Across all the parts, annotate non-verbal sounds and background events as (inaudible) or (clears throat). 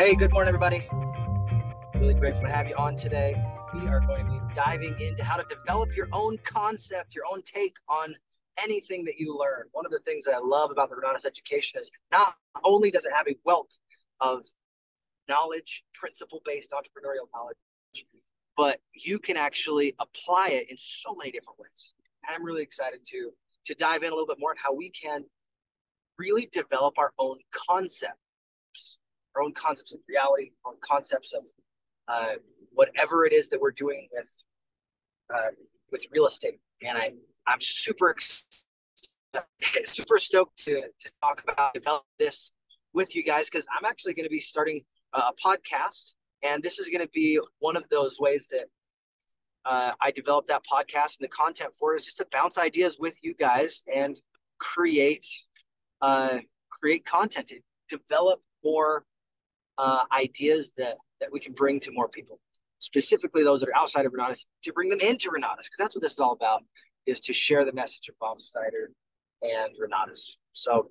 Hey, good morning, everybody. Really grateful to have you on today. We are going to be diving into how to develop your own concept, your own take on anything that you learn. One of the things that I love about the Renatus education is not only does it have a wealth of knowledge, principle based entrepreneurial knowledge, but you can actually apply it in so many different ways. And I'm really excited to to dive in a little bit more on how we can really develop our own concepts, our own concepts of reality, our concepts of uh, whatever it is that we're doing with uh, with real estate. And I I'm super (laughs) super stoked to to talk about develop this with you guys because I'm actually going to be starting a podcast, and this is going to be one of those ways that uh, I developed that podcast and the content for it is just to bounce ideas with you guys and create uh, create content develop more uh, ideas that that we can bring to more people, specifically those that are outside of Renatus, to bring them into Renatus because that's what this is all about is to share the message of Bob Snyder and Renatus. So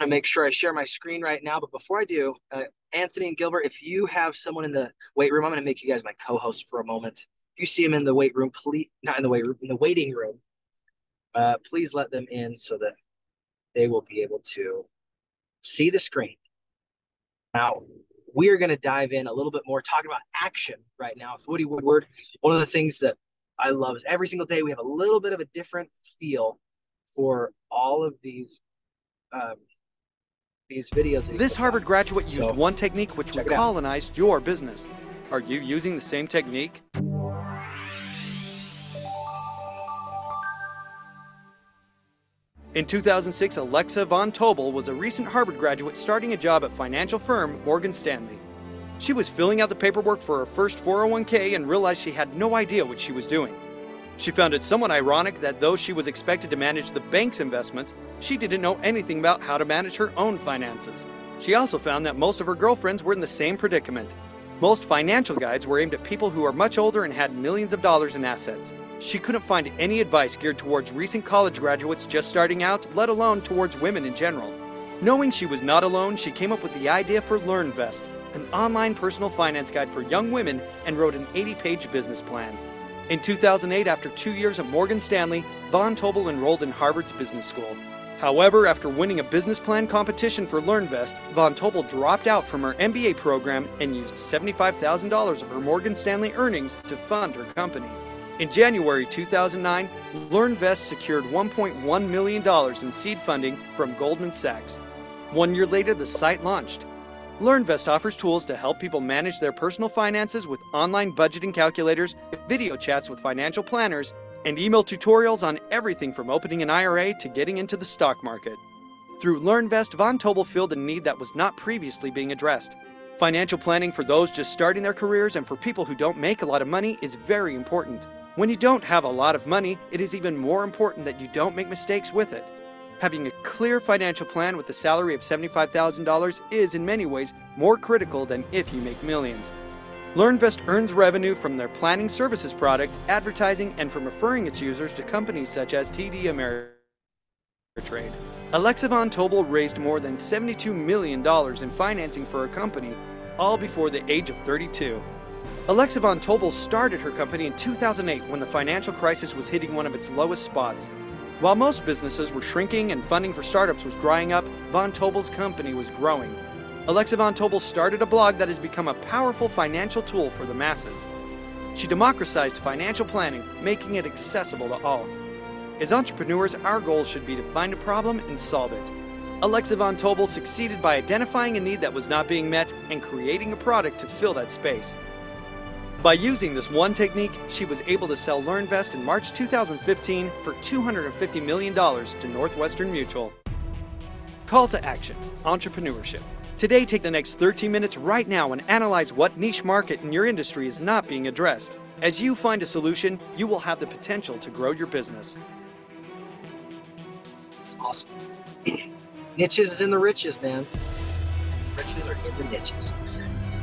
I make sure I share my screen right now. But before I do, uh, Anthony and Gilbert, if you have someone in the weight room, I'm going to make you guys my co-host for a moment. If you see them in the weight room, please not in the weight room, in the waiting room, uh, please let them in so that they will be able to see the screen. Now, we are going to dive in a little bit more talking about action right now with Woody Woodward. One of the things that I love is every single day we have a little bit of a different feel for all of these um, these videos. This Harvard graduate used so, one technique which colonized your business. Are you using the same technique? In 2006, Alexa Von Tobel was a recent Harvard graduate starting a job at financial firm Morgan Stanley. She was filling out the paperwork for her first 401k and realized she had no idea what she was doing. She found it somewhat ironic that though she was expected to manage the bank's investments, she didn't know anything about how to manage her own finances. She also found that most of her girlfriends were in the same predicament. Most financial guides were aimed at people who are much older and had millions of dollars in assets. She couldn't find any advice geared towards recent college graduates just starting out, let alone towards women in general. Knowing she was not alone, she came up with the idea for LearnVest, an online personal finance guide for young women, and wrote an 80 page business plan. In 2008, after two years at Morgan Stanley, Von Tobel enrolled in Harvard's Business School. However, after winning a business plan competition for LearnVest, Von Tobel dropped out from her MBA program and used $75,000 of her Morgan Stanley earnings to fund her company. In January 2009, LearnVest secured $1.1 million in seed funding from Goldman Sachs. One year later, the site launched. LearnVest offers tools to help people manage their personal finances with online budgeting calculators, video chats with financial planners, and email tutorials on everything from opening an IRA to getting into the stock market. Through LearnVest, Von Tobel filled a need that was not previously being addressed. Financial planning for those just starting their careers and for people who don't make a lot of money is very important. When you don't have a lot of money, it is even more important that you don't make mistakes with it. Having a clear financial plan with a salary of $75,000 is in many ways more critical than if you make millions. LearnVest earns revenue from their planning services product, advertising, and from referring its users to companies such as TD Ameritrade. Alexa Von Tobel raised more than $72 million in financing for her company, all before the age of 32. Alexa Von Tobel started her company in 2008 when the financial crisis was hitting one of its lowest spots. While most businesses were shrinking and funding for startups was drying up, Von Tobel's company was growing. Alexa Von Tobel started a blog that has become a powerful financial tool for the masses. She democratized financial planning, making it accessible to all. As entrepreneurs, our goal should be to find a problem and solve it. Alexa Von Tobel succeeded by identifying a need that was not being met and creating a product to fill that space. By using this one technique, she was able to sell LearnVest in March 2015 for $250 million to Northwestern Mutual. Call to action Entrepreneurship. Today, take the next 13 minutes right now and analyze what niche market in your industry is not being addressed. As you find a solution, you will have the potential to grow your business. It's awesome. (clears throat) niches is in the riches, man. Riches are in the niches.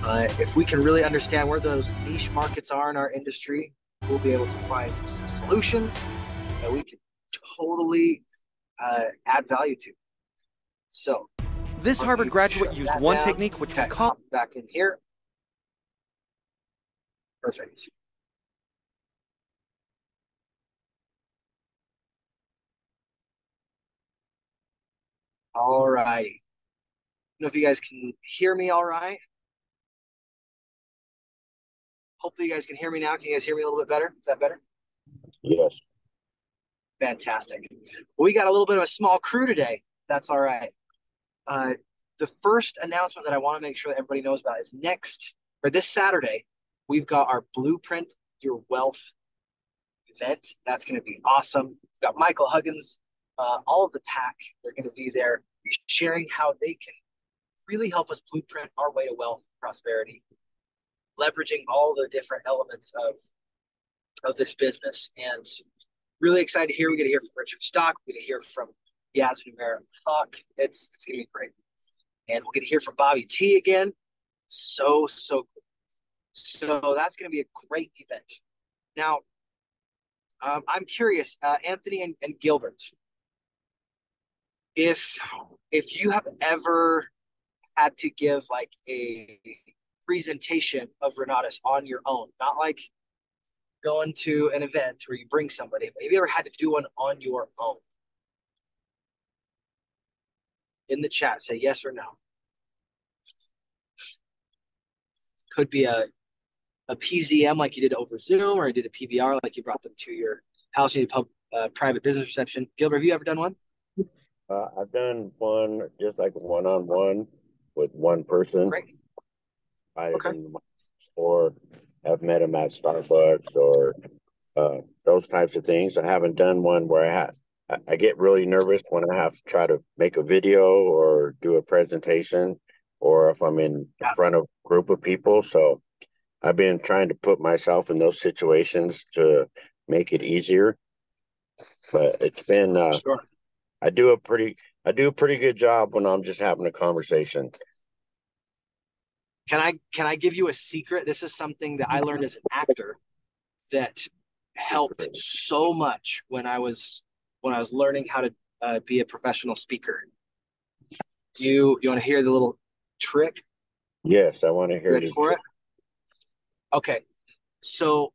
Uh, if we can really understand where those niche markets are in our industry, we'll be able to find some solutions that we can totally uh, add value to. So, This Harvard graduate used one down. technique which okay. we call back in here. Perfect. All righty. I don't know if you guys can hear me all right. Hopefully you guys can hear me now. Can you guys hear me a little bit better? Is that better? Yes. Fantastic. We got a little bit of a small crew today. That's all right. Uh, the first announcement that I want to make sure that everybody knows about is next or this Saturday, we've got our Blueprint Your Wealth event. That's going to be awesome. We've got Michael Huggins, uh, all of the pack. They're going to be there sharing how they can really help us blueprint our way to wealth and prosperity, leveraging all the different elements of of this business. And really excited to hear. We get to hear from Richard Stock. We get to hear from Yasmin Merritt Hawk. It's it's gonna be great. And we'll get to hear from Bobby T again. So, so cool. So that's gonna be a great event. Now, um, I'm curious, uh, Anthony and, and Gilbert, if if you have ever had to give like a presentation of Renatus on your own, not like going to an event where you bring somebody, have you ever had to do one on your own? In the chat, say yes or no. Could be a a PZM like you did over Zoom, or you did a PBR like you brought them to your house, you did pub, uh, private business reception. Gilbert, have you ever done one? Uh, I've done one just like one on one with one person. Great. I okay. or have met him at Starbucks or uh, those types of things. I haven't done one where I have. I get really nervous when I have to try to make a video or do a presentation, or if I'm in front of a group of people. So I've been trying to put myself in those situations to make it easier. But it's been uh, sure. I do a pretty I do a pretty good job when I'm just having a conversation. Can I can I give you a secret? This is something that I learned as an actor that helped so much when I was when I was learning how to uh, be a professional speaker. Do you you want to hear the little trick? Yes, I want to hear it. Ready for trick. it. Okay, so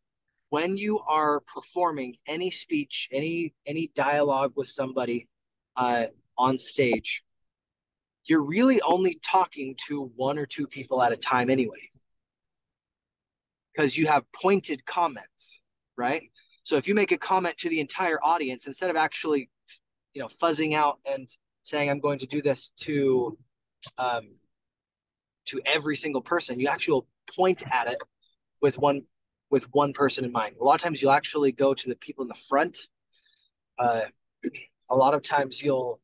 when you are performing any speech, any any dialogue with somebody uh, on stage, you're really only talking to one or two people at a time anyway because you have pointed comments right so if you make a comment to the entire audience instead of actually you know fuzzing out and saying i'm going to do this to um to every single person you actually point at it with one with one person in mind. A lot of times you'll actually go to the people in the front. Uh (clears throat) a lot of times you'll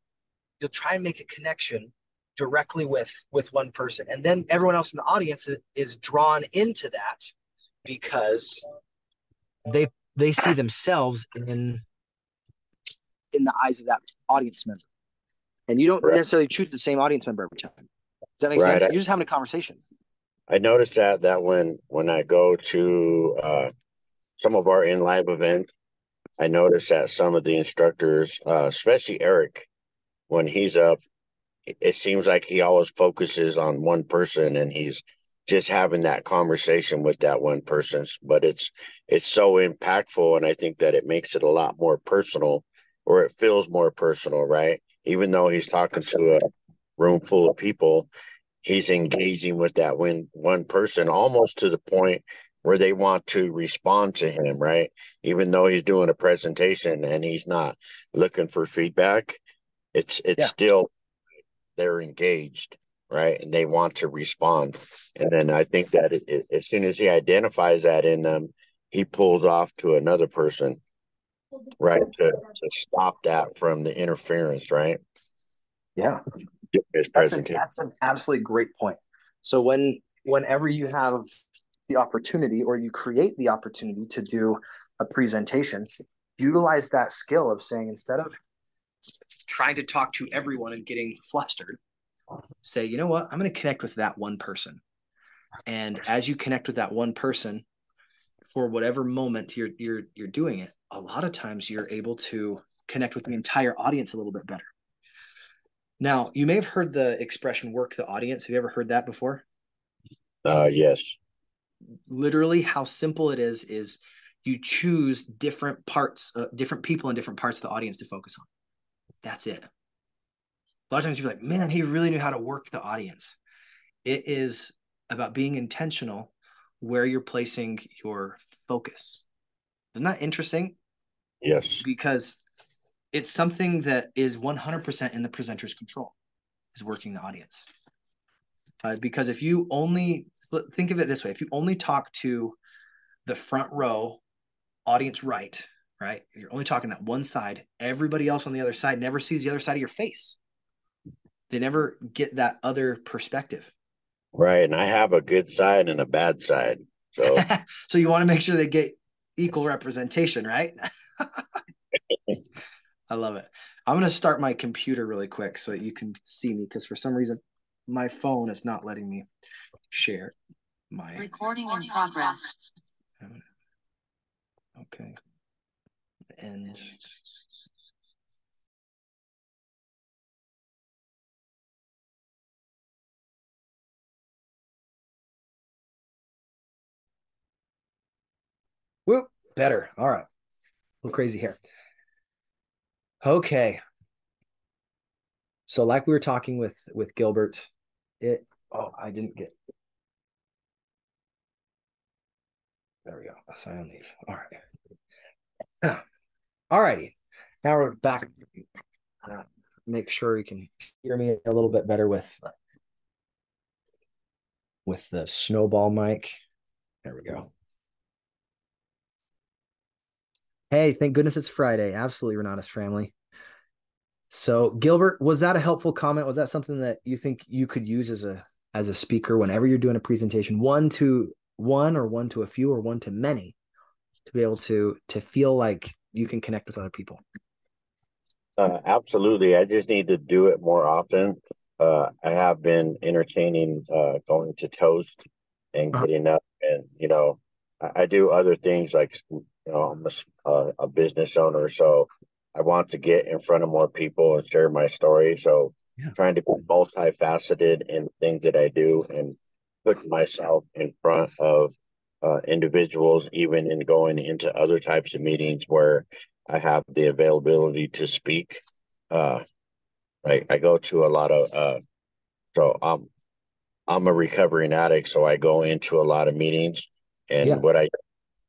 you'll try and make a connection directly with with one person. And then everyone else in the audience is, is drawn into that because they they see themselves in in the eyes of that audience member. And you don't necessarily choose the same audience member every time. Does that make right. sense? You're just having a conversation. I noticed that that when when i go to uh some of our in live events i noticed that some of the instructors uh especially eric when he's up it seems like he always focuses on one person and he's just having that conversation with that one person but it's it's so impactful and i think that it makes it a lot more personal or it feels more personal right? Even though he's talking to a room full of people he's engaging with that one one person almost to the point where they want to respond to him right? Even though he's doing a presentation and he's not looking for feedback it's it's yeah. still they're engaged right? And they want to respond. And then i think that it, it, as soon as he identifies that in them he pulls off to another person right to, to stop that from the interference right? Yeah. That's, an, that's an absolutely great point. So when whenever you have the opportunity or you create the opportunity to do a presentation utilize that skill of saying instead of trying to talk to everyone and getting flustered say, you know what, I'm going to connect with that one person. And as you connect with that one person, for whatever moment you're you're you're doing it, a lot of times you're able to connect with the entire audience a little bit better. Now, you may have heard the expression work the audience. Have you ever heard that before? Uh, yes. Literally, how simple it is is you choose different parts, uh, different people in different parts of the audience to focus on. That's it. A lot of times you're like, man, he really knew how to work the audience. It is about being intentional where you're placing your focus. Isn't that interesting? Yes. Because it's something that is 100% in the presenter's control is working the audience uh, because if you only think of it this way if you only talk to the front row audience right right you're only talking that one side everybody else on the other side never sees the other side of your face they never get that other perspective right and i have a good side and a bad side so (laughs) so you want to make sure they get equal representation right (laughs) I love it. I'm going to start my computer really quick so that you can see me because for some reason my phone is not letting me share my recording in progress. Okay. And better. All right. A little crazy here. Okay. So like we were talking with with Gilbert, it oh I didn't get there we go. Assign leave. All right. All righty. Now we're back. Uh, make sure you can hear me a little bit better with with the snowball mic. There we go. Hey, thank goodness it's Friday. Absolutely, Renatus family. So, Gilbert, was that a helpful comment? Was that something that you think you could use as a as a speaker whenever you're doing a presentation, one to one or one to a few or one to many, to be able to to feel like you can connect with other people? Uh, absolutely. I just need to do it more often. Uh, I have been entertaining uh, going to Toast and uh-huh. getting up, and you know, I, I do other things like you know, I'm a, uh, a business owner, so I want to get in front of more people and share my story. So yeah. trying to be multifaceted in things that I do and put myself in front of uh, individuals, even in going into other types of meetings where I have the availability to speak. Uh, I, I go to a lot of, uh, so I'm, I'm a recovering addict, so I go into a lot of meetings. And yeah. what I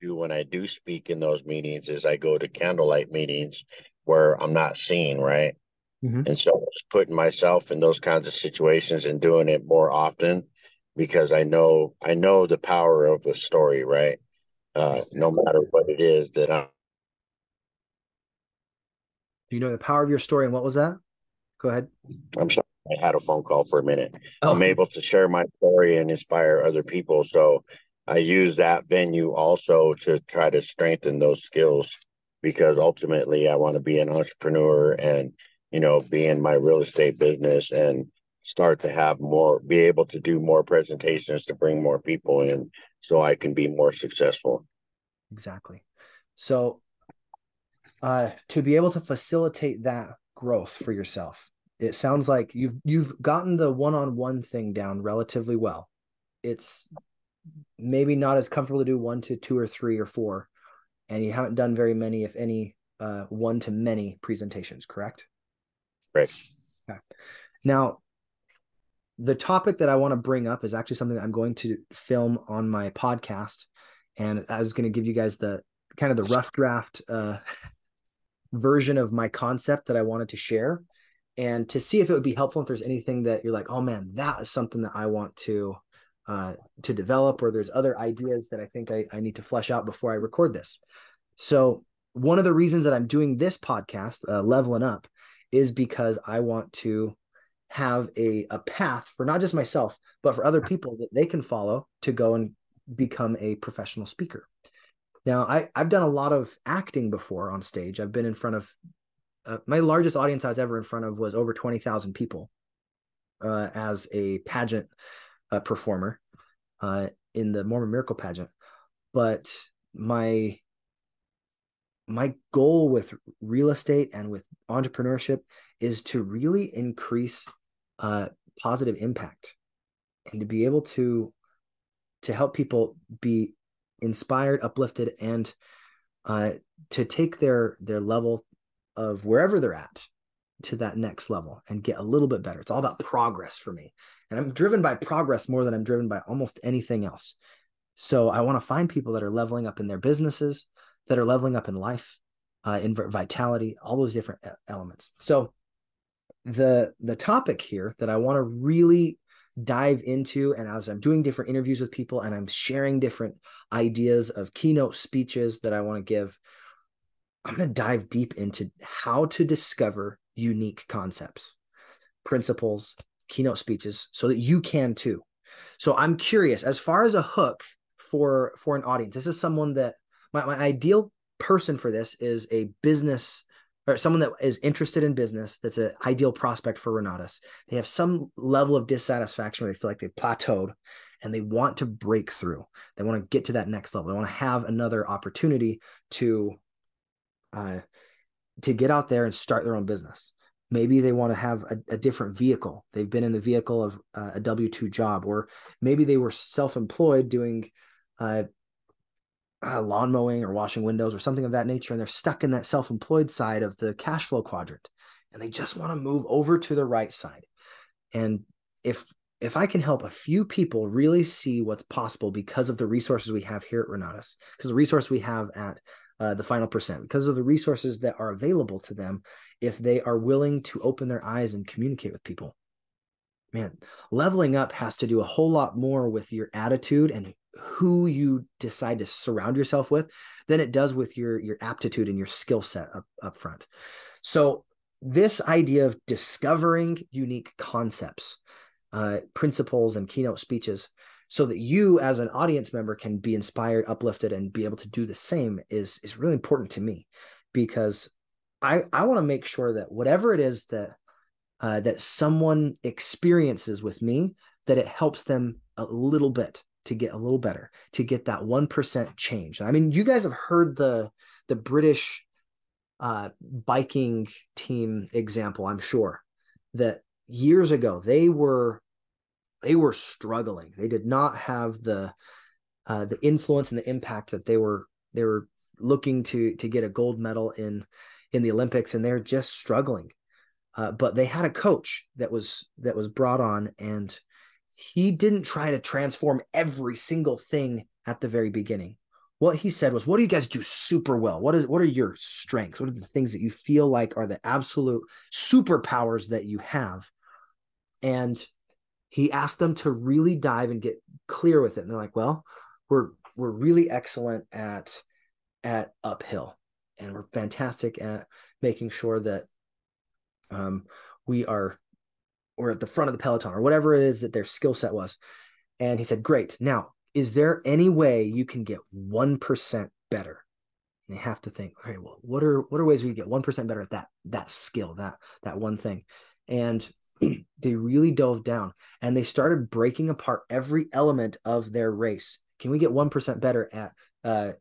do when I do speak in those meetings is I go to candlelight meetings where I'm not seen, right? Mm-hmm. And so just putting myself in those kinds of situations and doing it more often because I know I know the power of the story, right? Uh, no matter what it is that I'm. Do you know the power of your story and what was that? Go ahead. I'm sorry, I had a phone call for a minute. Oh. I'm able to share my story and inspire other people. So I use that venue also to try to strengthen those skills because ultimately I want to be an entrepreneur and you know be in my real estate business and start to have more be able to do more presentations to bring more people in so I can be more successful. Exactly. So uh to be able to facilitate that growth for yourself it sounds like you've you've gotten the one-on-one thing down relatively well it's maybe not as comfortable to do one to two or three or four, and you haven't done very many, if any, uh, one to many presentations, correct? Right. Okay. Now, the topic that I want to bring up is actually something that I'm going to film on my podcast, and I was going to give you guys the kind of the rough draft uh, version of my concept that I wanted to share, and to see if it would be helpful. If there's anything that you're like, oh man, that is something that I want to uh, to develop, or there's other ideas that I think I, I need to flesh out before I record this. So, one of the reasons that I'm doing this podcast, uh, Leveling Up, is because I want to have a, a path for not just myself, but for other people that they can follow to go and become a professional speaker. Now, I, I've done a lot of acting before on stage. I've been in front of uh, my largest audience I was ever in front of was over 20,000 people uh, as a pageant uh, performer uh, in the Mormon Miracle pageant, but my my goal with real estate and with entrepreneurship is to really increase uh, positive impact and to be able to to help people be inspired uplifted and uh, to take their their level of wherever they're at to that next level and get a little bit better. It's all about progress for me. And i'm driven by progress more than i'm driven by almost anything else. So i want to find people that are leveling up in their businesses that are leveling up in life uh, in vitality all those different elements. So the the topic here that i want to really dive into and as i'm doing different interviews with people and i'm sharing different ideas of keynote speeches that i want to give i'm going to dive deep into how to discover unique concepts principles keynote speeches so that you can too so i'm curious as far as a hook for for an audience this is someone that my, my ideal person for this is a business or someone that is interested in business that's an ideal prospect for Renatus. They have some level of dissatisfaction where they feel like they've plateaued and they want to break through. They want to get to that next level. They want to have another opportunity to uh, to get out there and start their own business. Maybe they want to have a, a different vehicle. They've been in the vehicle of uh, a W two job, or maybe they were self employed doing uh, uh, lawn mowing or washing windows or something of that nature, and they're stuck in that self employed side of the cash flow quadrant, and they just want to move over to the right side. And if if I can help a few people really see what's possible because of the resources we have here at Renatus, because the resource we have at uh, the final percent, because of the resources that are available to them, if they are willing to open their eyes and communicate with people. Man, leveling up has to do a whole lot more with your attitude and who you decide to surround yourself with than it does with your your aptitude and your skill set up, up front so this idea of discovering unique concepts uh, principles and keynote speeches so that you as an audience member can be inspired uplifted and be able to do the same is is really important to me because i i want to make sure that whatever it is that uh, that someone experiences with me that it helps them a little bit to get a little better, to get that 1% change. I mean, you guys have heard the the British uh, biking team example, I'm sure, that years ago they were they were struggling. They did not have the uh, the influence and the impact that they were they were looking to to get a gold medal in in the Olympics, and they're just struggling. Uh, but they had a coach that was that was brought on, and he didn't try to transform every single thing at the very beginning. What he said was, "What do you guys do super well? What is what are your strengths? What are the things that you feel like are the absolute superpowers that you have?" And he asked them to really dive and get clear with it. And they're like, "Well, we're we're really excellent at at uphill, and we're fantastic at making sure that um, we are at the front of the peloton or whatever it is that their skill set was. And he said, Great. Now, is there any way you can get 1% better? And they have to think, okay, well, what are what are ways we can get 1% better at that that skill, that that one thing? And (clears throat) they really dove down and they started breaking apart every element of their race. Can we get 1% better at uh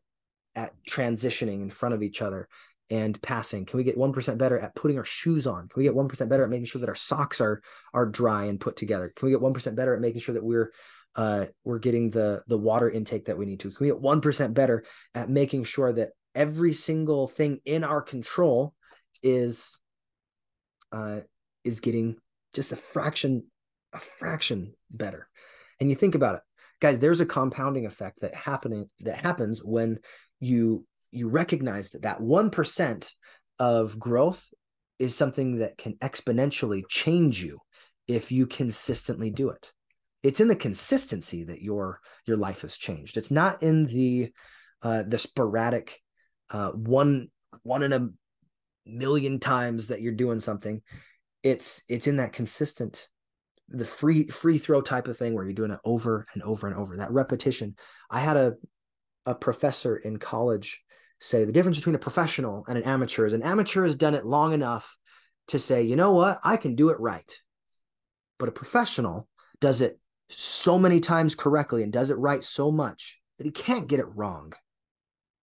at transitioning in front of each other and passing? Can we get 1% better at putting our shoes on? Can we get 1% better at making sure that our socks are are dry and put together? Can we get 1% better at making sure that we're uh, we're getting the the water intake that we need to? Can we get 1% better at making sure that every single thing in our control is uh, is getting just a fraction a fraction better. And you think about it, guys, there's a compounding effect that happening that happens when you you recognize that that 1% of growth is something that can exponentially change you if you consistently do it. It's in the consistency that your your life has changed. It's not in the uh the sporadic uh one one in a million times that you're doing something it's it's in that consistent the free free throw type of thing where you're doing it over and over and over that repetition i had a a professor in college say the difference between a professional and an amateur is an amateur has done it long enough to say, you know what, I can do it right. But a professional does it so many times correctly and does it right so much that he can't get it wrong.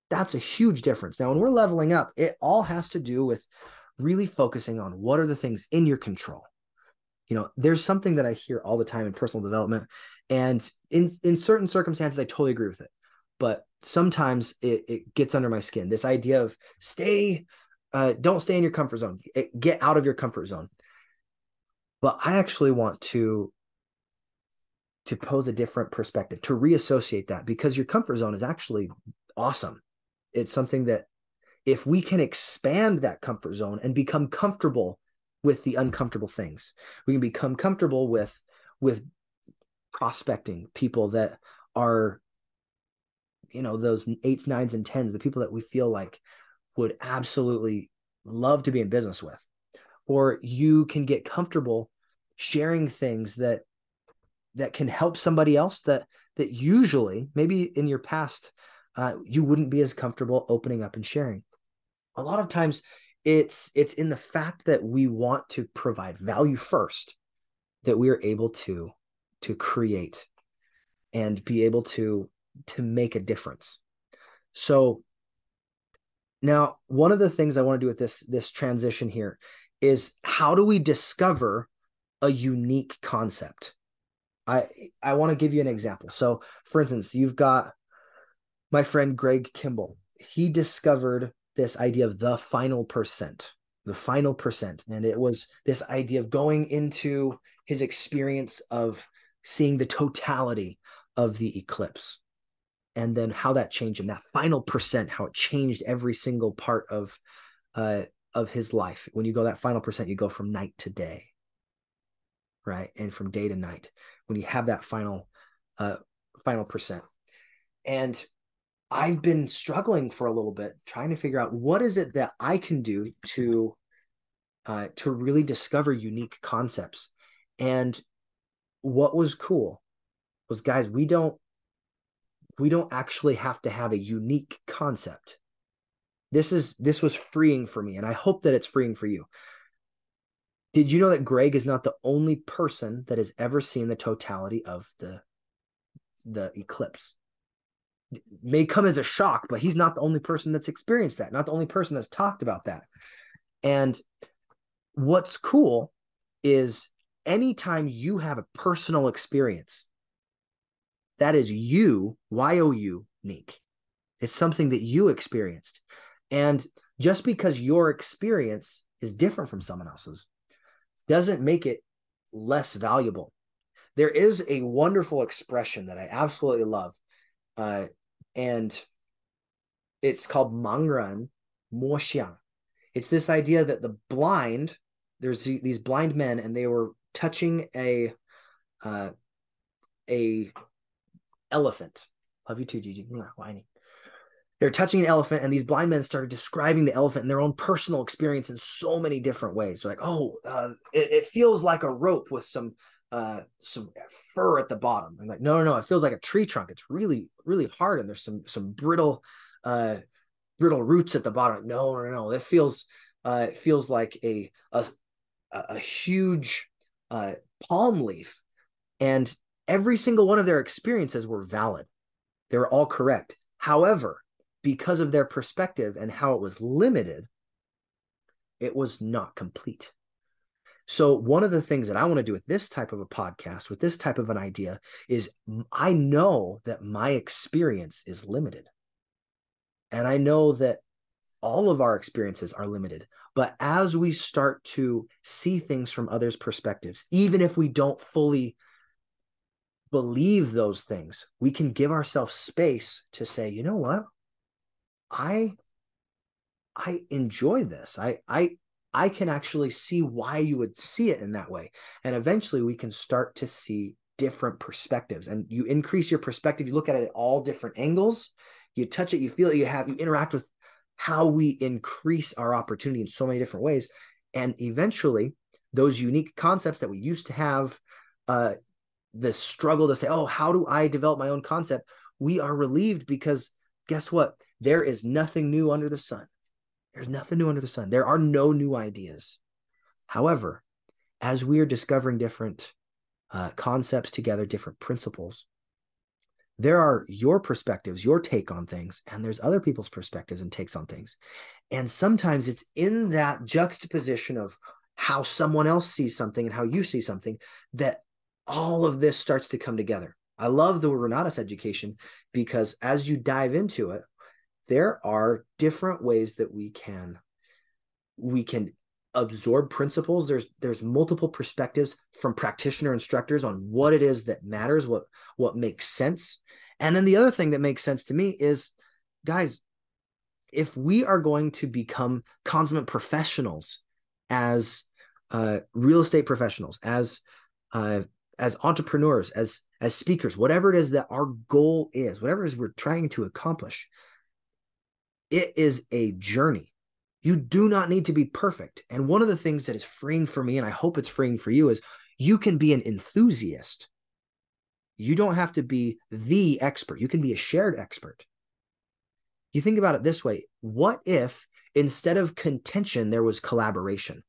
That's a huge difference. Now, when we're leveling up, it all has to do with really focusing on what are the things in your control. You know, there's something that I hear all the time in personal development, and in in certain circumstances, I totally agree with it. But sometimes it, it gets under my skin. This idea of stay, uh, don't stay in your comfort zone. Get out of your comfort zone. But I actually want to to pose a different perspective, to reassociate that because your comfort zone is actually awesome. It's something that if we can expand that comfort zone and become comfortable with the uncomfortable things, we can become comfortable with with prospecting people that are you know those eights nines and tens the people that we feel like would absolutely love to be in business with. Or you can get comfortable sharing things that that can help somebody else that that usually maybe in your past uh, you wouldn't be as comfortable opening up and sharing a lot of times it's it's in the fact that we want to provide value first that we are able to to create and be able to to make a difference. So now one of the things i want to do with this this transition here is how do we discover a unique concept? I i want to give you an example. So for instance you've got my friend greg kimball. He discovered this idea of the final percent, the final percent. And it was this idea of going into his experience of seeing the totality of the eclipse and then how that changed him that final percent how it changed every single part of uh of his life. When you go that final percent you go from night to day right? And from day to night when you have that final uh final percent. And I've been struggling for a little bit trying to figure out what is it that I can do to uh, to really discover unique concepts. And what was cool was guys, we don't we don't actually have to have a unique concept. This is this was freeing for me and I hope that it's freeing for you. Did you know that Greg is not the only person that has ever seen the totality of the the eclipse? May come as a shock, but he's not the only person that's experienced that, not the only person that's talked about that. And what's cool is anytime you have a personal experience, that is you, Y O U, unique. It's something that you experienced. And just because your experience is different from someone else's doesn't make it less valuable. There is a wonderful expression that I absolutely love uh, and it's called Mangren Moxiang. It's this idea that the blind, there's these blind men, and they were touching a uh, a elephant. Love you too, Gigi. Whiny. They're touching an elephant, and these blind men started describing the elephant in their own personal experience in so many different ways. They're like, "Oh, uh, it, it feels like a rope with some uh some fur at the bottom. I'm like, no, no, no, it feels like a tree trunk. It's really, really hard, and there's some some brittle uh brittle roots at the bottom. No, no, no. It feels uh it feels like a a a huge uh palm leaf. And every single one of their experiences were valid. They were all correct. However, because of their perspective and how it was limited, it was not complete. So, one of the things that I want to do with this type of a podcast, with this type of an idea, is I know that my experience is limited. And I know that all of our experiences are limited. But as we start to see things from others' perspectives, even if we don't fully believe those things, we can give ourselves space to say, you know what? I I enjoy this. I I I can actually see why you would see it in that way. And eventually we can start to see different perspectives and you increase your perspective. You look at it at all different angles, you touch it, you feel it, you have, you interact with how we increase our opportunity in so many different ways. And eventually those unique concepts that we used to have, uh, the struggle to say, oh, how do I develop my own concept? We are relieved because guess what? There is nothing new under the sun. There's nothing new under the sun. There are no new ideas. However, as we are discovering different uh, concepts together, different principles, there are your perspectives, your take on things, and there's other people's perspectives and takes on things. And sometimes it's in that juxtaposition of how someone else sees something and how you see something that all of this starts to come together. I love the Renatus education because as you dive into it, there are different ways that we can we can absorb principles. There's there's multiple perspectives from practitioner instructors on what it is that matters what what makes sense. And then the other thing that makes sense to me is guys if we are going to become consummate professionals as uh, real estate professionals as uh, as entrepreneurs as as speakers whatever it is that our goal is whatever it is we're trying to accomplish it is a journey you do not need to be perfect. And one of the things that is freeing for me, and I hope it's freeing for you, is you can be an enthusiast. You don't have to be the expert, you can be a shared expert. You think about it this way what if instead of contention, there was collaboration?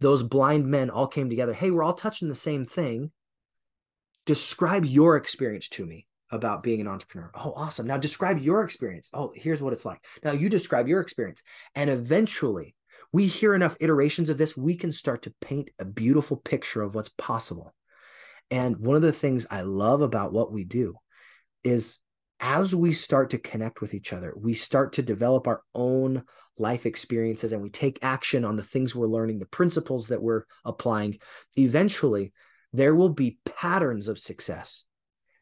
Those blind men all came together. Hey, we're all touching the same thing. Describe your experience to me about being an entrepreneur. Oh, awesome. Now describe your experience. Oh, here's what it's like. Now you describe your experience. And eventually, we hear enough iterations of this, we can start to paint a beautiful picture of what's possible. And one of the things I love about what we do is as we start to connect with each other, we start to develop our own life experiences and we take action on the things we're learning, the principles that we're applying. Eventually, there will be patterns of success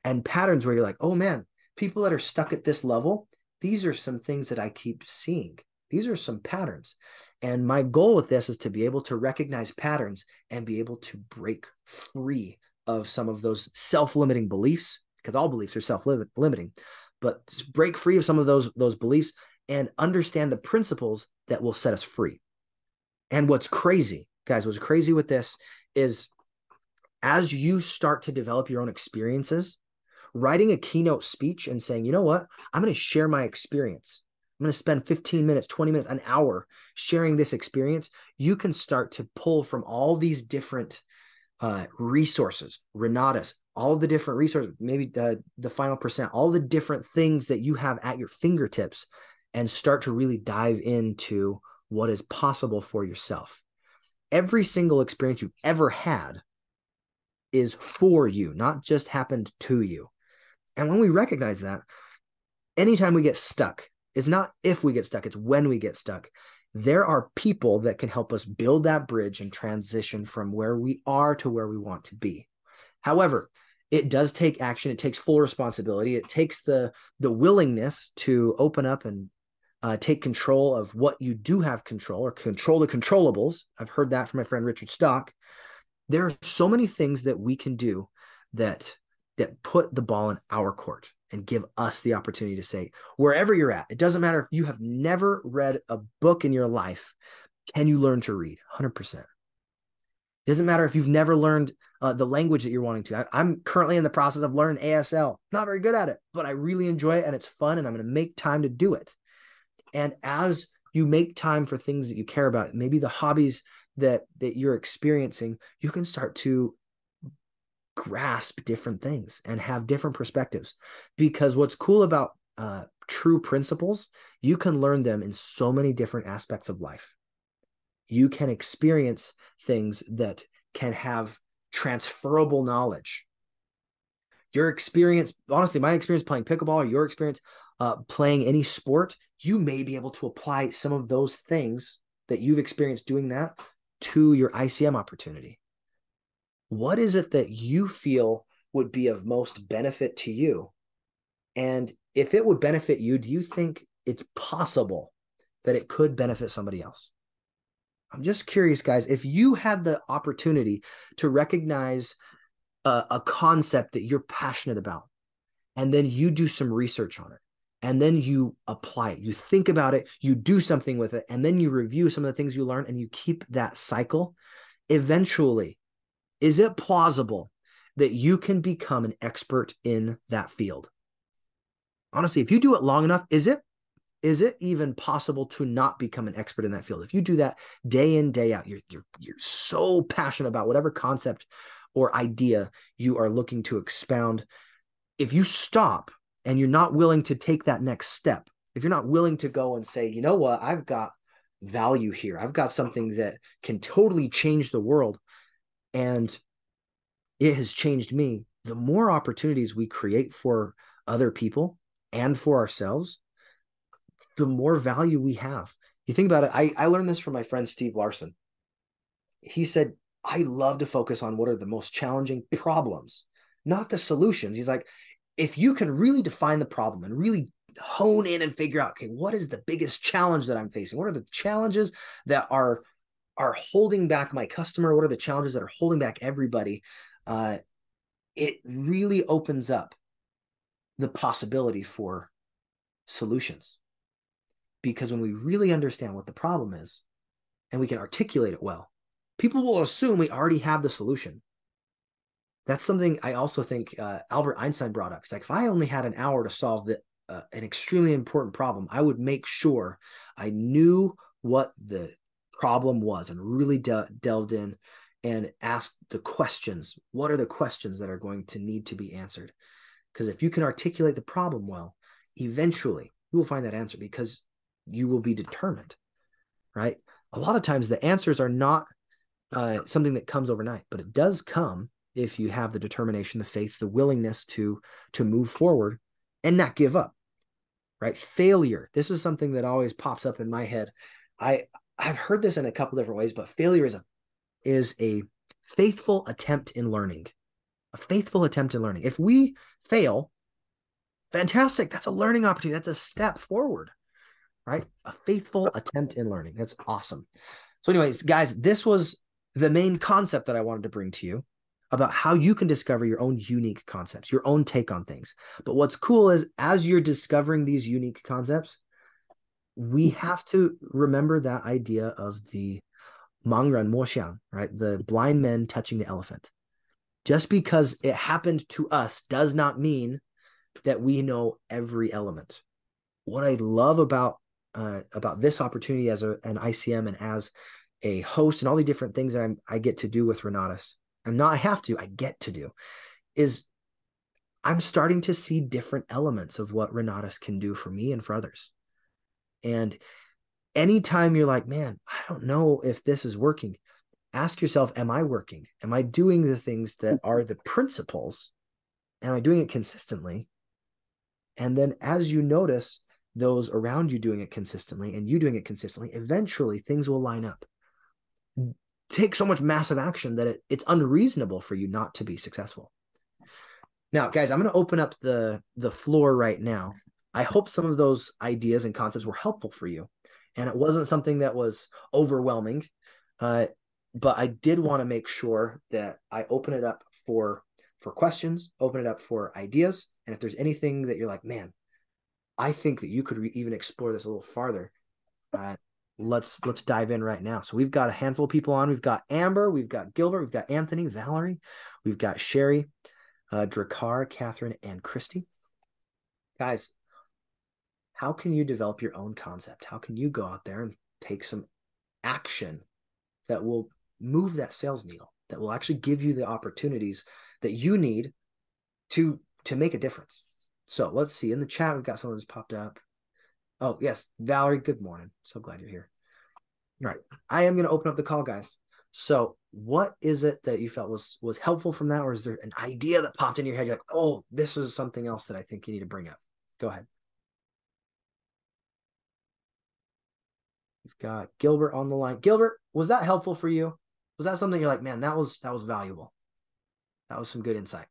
and patterns where you're like, oh man, people that are stuck at this level, these are some things that I keep seeing. These are some patterns. And my goal with this is to be able to recognize patterns and be able to break free of some of those self limiting beliefs, because all beliefs are self limiting, but break free of some of those, those beliefs and understand the principles that will set us free. And what's crazy, guys, what's crazy with this is as you start to develop your own experiences, writing a keynote speech and saying, you know what, I'm going to share my experience. I'm going to spend 15 minutes, 20 minutes, an hour sharing this experience. You can start to pull from all these different uh, resources, Renatus, all the different resources, maybe the, the final percent, all the different things that you have at your fingertips, and start to really dive into what is possible for yourself. Every single experience you've ever had is for you, not just happened to you. And when we recognize that, anytime we get stuck, it's not if we get stuck, it's when we get stuck. There are people that can help us build that bridge and transition from where we are to where we want to be. However, it does take action. It takes full responsibility. It takes the the willingness to open up and uh, take control of what you do have control or control the controllables. I've heard that from my friend Richard Stock. There are so many things that we can do that that put the ball in our court and give us the opportunity to say, wherever you're at, it doesn't matter if you have never read a book in your life, can you learn to read? 100%. It doesn't matter if you've never learned uh, the language that you're wanting to. I, am currently in the process of learning ASL. Not very good at it, but I really enjoy it and it's fun and I'm going to make time to do it. And as you make time for things that you care about, maybe the hobbies that that you're experiencing, you can start to grasp different things and have different perspectives. Because what's cool about uh, true principles, you can learn them in so many different aspects of life. You can experience things that can have transferable knowledge. Your experience, honestly, my experience playing pickleball or your experience uh, playing any sport, you may be able to apply some of those things that you've experienced doing that to your ICM opportunity what is it that you feel would be of most benefit to you? And if it would benefit you, do you think it's possible that it could benefit somebody else? I'm just curious, guys, if you had the opportunity to recognize a, a, concept that you're passionate about, and then you do some research on it, and then you apply it, you think about it, you do something with it, and then you review some of the things you learn, and you keep that cycle, eventually is it plausible that you can become an expert in that field? Honestly, if you do it long enough, is it is it even possible to not become an expert in that field? If you do that day in day out, you're you're you're so passionate about whatever concept or idea you are looking to expound, if you stop and you're not willing to take that next step, if you're not willing to go and say, you know what, I've got value here, I've got something that can totally change the world, and it has changed me, the more opportunities we create for other people and for ourselves, the more value we have. You think about it, I, I learned this from my friend Steve Larson. He said, I love to focus on what are the most challenging problems, not the solutions. He's like, if you can really define the problem and really hone in and figure out, okay, what is the biggest challenge that I'm facing? What are the challenges that are are holding back my customer? What are the challenges that are holding back everybody? Uh, it really opens up the possibility for solutions. Because when we really understand what the problem is and we can articulate it well, people will assume we already have the solution. That's something I also think uh, Albert Einstein brought up. It's like if I only had an hour to solve the, uh, an extremely important problem, I would make sure I knew what the problem was and really de- delved in and asked the questions. What are the questions that are going to need to be answered? Because if you can articulate the problem well, eventually you will find that answer because you will be determined, right? A lot of times the answers are not uh, something that comes overnight, but it does come if you have the determination, the faith, the willingness to to move forward and not give up. Right? Failure. This is something that always pops up in my head. I I've heard this in a couple different ways, but failure is a is a faithful attempt in learning. A faithful attempt in learning. If we fail, fantastic. That's a learning opportunity. That's a step forward. Right? A faithful attempt in learning. That's awesome. So, anyways, guys, this was the main concept that I wanted to bring to you about how you can discover your own unique concepts, your own take on things. But what's cool is as you're discovering these unique concepts, we have to remember that idea of the Mangren Moxiang, right? The blind men touching the elephant. Just because it happened to us does not mean that we know every element. What I love about uh, about this opportunity as a, an ICM and as a host and all the different things that I'm, I get to do with Renatus, and not I have to, I get to do, is I'm starting to see different elements of what Renatus can do for me and for others. And anytime you're like, man, I don't know if this is working, ask yourself, am I working? Am I doing the things that are the principles? Am I doing it consistently? And then as you notice those around you doing it consistently and you doing it consistently, eventually things will line up take so much massive action that it, it's unreasonable for you not to be successful. Now, guys, I'm going to open up the the floor right now. I hope some of those ideas and concepts were helpful for you, and it wasn't something that was overwhelming. Uh, but I did want to make sure that I open it up for for questions, open it up for ideas, and if there's anything that you're like, man, I think that you could re- even explore this a little farther, uh, let's let's dive in right now. So we've got a handful of people on. We've got Amber, we've got Gilbert, we've got Anthony, Valerie, we've got Sherry, uh, Dracar, Catherine, and Christy. Guys, how can you develop your own concept? How can you go out there and take some action that will move that sales needle, that will actually give you the opportunities that you need to to make a difference? So let's see. In the chat, we've got someone who's popped up. Oh, yes. Valerie, good morning. So glad you're here. All right. I am going to open up the call, guys. So, what is it that you felt was was helpful from that, or is there an idea that popped in your head? You're like, oh, this is something else that I think you need to bring up. Go ahead. Got Gilbert on the line. Gilbert, was that helpful for you? Was that something you're like, man, that was that was valuable. That was some good insight.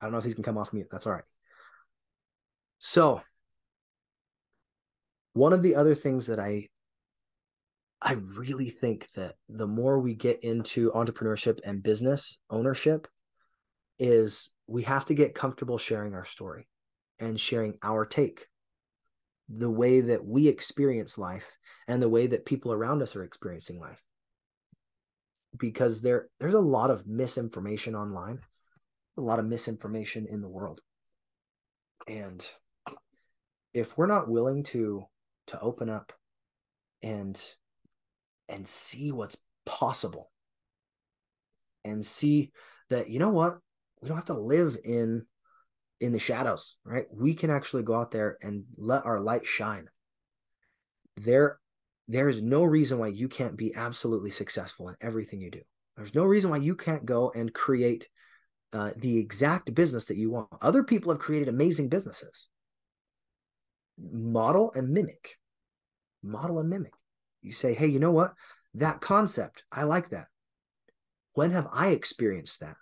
I don't know if he can come off mute. That's all right. So, one of the other things that I I really think that the more we get into entrepreneurship and business ownership is we have to get comfortable sharing our story and sharing our take the way that we experience life and the way that people around us are experiencing life because there there's a lot of misinformation online a lot of misinformation in the world. And if we're not willing to to open up and and see what's possible. And see that you know what? We don't have to live in in the shadows right? We can actually go out there and let our light shine. There there's no reason why you can't be absolutely successful in everything you do. There's no reason why you can't go and create uh, the exact business that you want. Other people have created amazing businesses. Model and mimic. Model and mimic you say hey you know what? That concept i like that. When have i experienced that?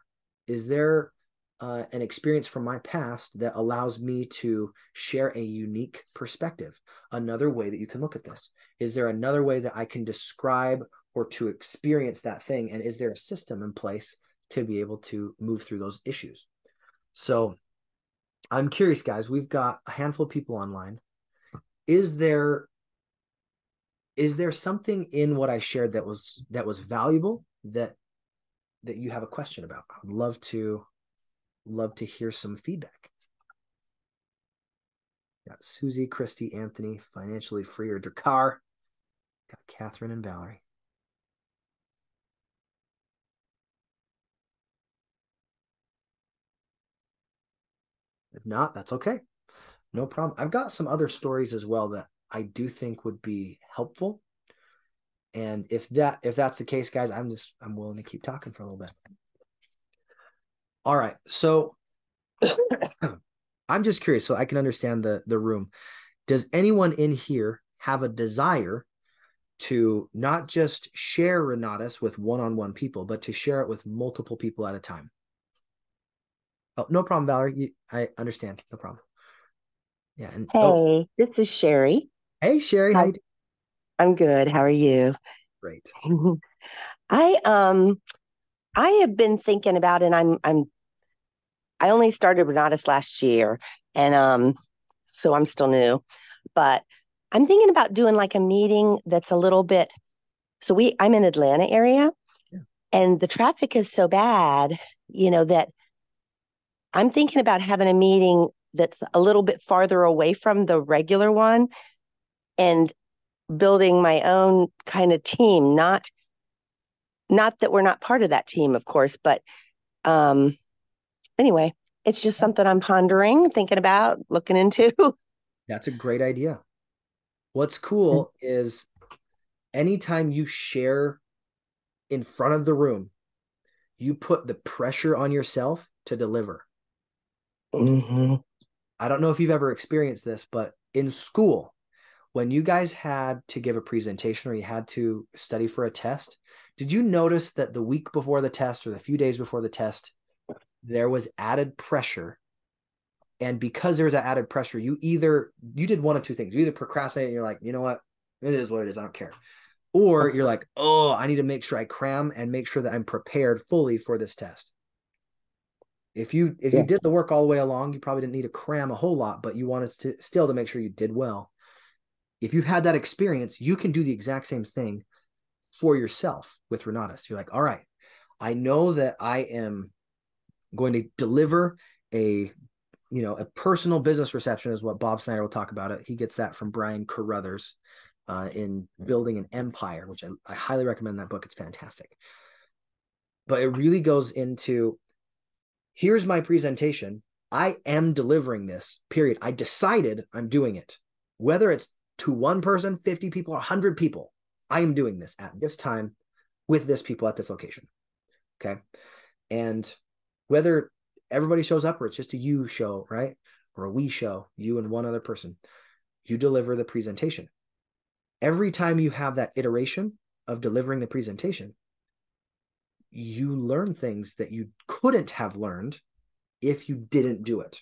Is there uh, an experience from my past that allows me to share a unique perspective? Another way that you can look at this. Is there another way that i can describe or to experience that thing? And is there a system in place to be able to move through those issues? So i'm curious guys. We've got a handful of people online. Is there is there something in what i shared that was that was valuable that that you have a question about? I'd love to love to hear some feedback. Got susie christy anthony financially free or dakar got catherine and valerie. If not that's okay. No problem. I've got some other stories as well that I do think would be helpful. And if that if that's the case, guys, I'm just I'm willing to keep talking for a little bit. All right. So (coughs) I'm just curious so I can understand the the room. Does anyone in here have a desire to not just share Renatus with one-on-one people, but to share it with multiple people at a time? Oh, no problem, Valerie. You, I understand. No problem. Yeah. And oh. hey, oh, this is Sherry. Hey, Sherry. How I'm good. How are you? Great. (laughs) I um I have been thinking about and I'm I'm I only started Renatus last year and um so I'm still new, but I'm thinking about doing like a meeting that's a little bit so we I'm in Atlanta area yeah. and the traffic is so bad, you know, that I'm thinking about having a meeting that's a little bit farther away from the regular one and building my own kind of team not not that we're not part of that team of course but um anyway it's just something i'm pondering thinking about looking into (laughs) that's a great idea what's cool mm-hmm. is anytime you share in front of the room you put the pressure on yourself to deliver mm-hmm. I don't know if you've ever experienced this, but in school, when you guys had to give a presentation or you had to study for a test, did you notice that the week before the test or the few days before the test, there was added pressure? And because there's that added pressure, you either you did one of two things. You either procrastinate and you're like, you know what, it is what it is. I don't care. Or you're like, oh, I need to make sure I cram and make sure that I'm prepared fully for this test. If you if yeah. you did the work all the way along, you probably didn't need to cram a whole lot, but you wanted to still to make sure you did well. If you've had that experience, you can do the exact same thing for yourself with Renatus. You're like, all right, I know that I am going to deliver a you know a personal business reception is what Bob Snyder will talk about it. He gets that from Brian Carruthers uh, in Building an Empire, which I, I highly recommend that book. It's fantastic. But it really goes into here's my presentation. I am delivering this, period. I decided I'm doing it. Whether it's to one person, 50 people, 100 people, I am doing this at this time with this people at this location. Okay. And whether everybody shows up or it's just a you show, right? Or a we show, you and one other person, you deliver the presentation. Every time you have that iteration of delivering the presentation, you learn things that you couldn't have learned if you didn't do it.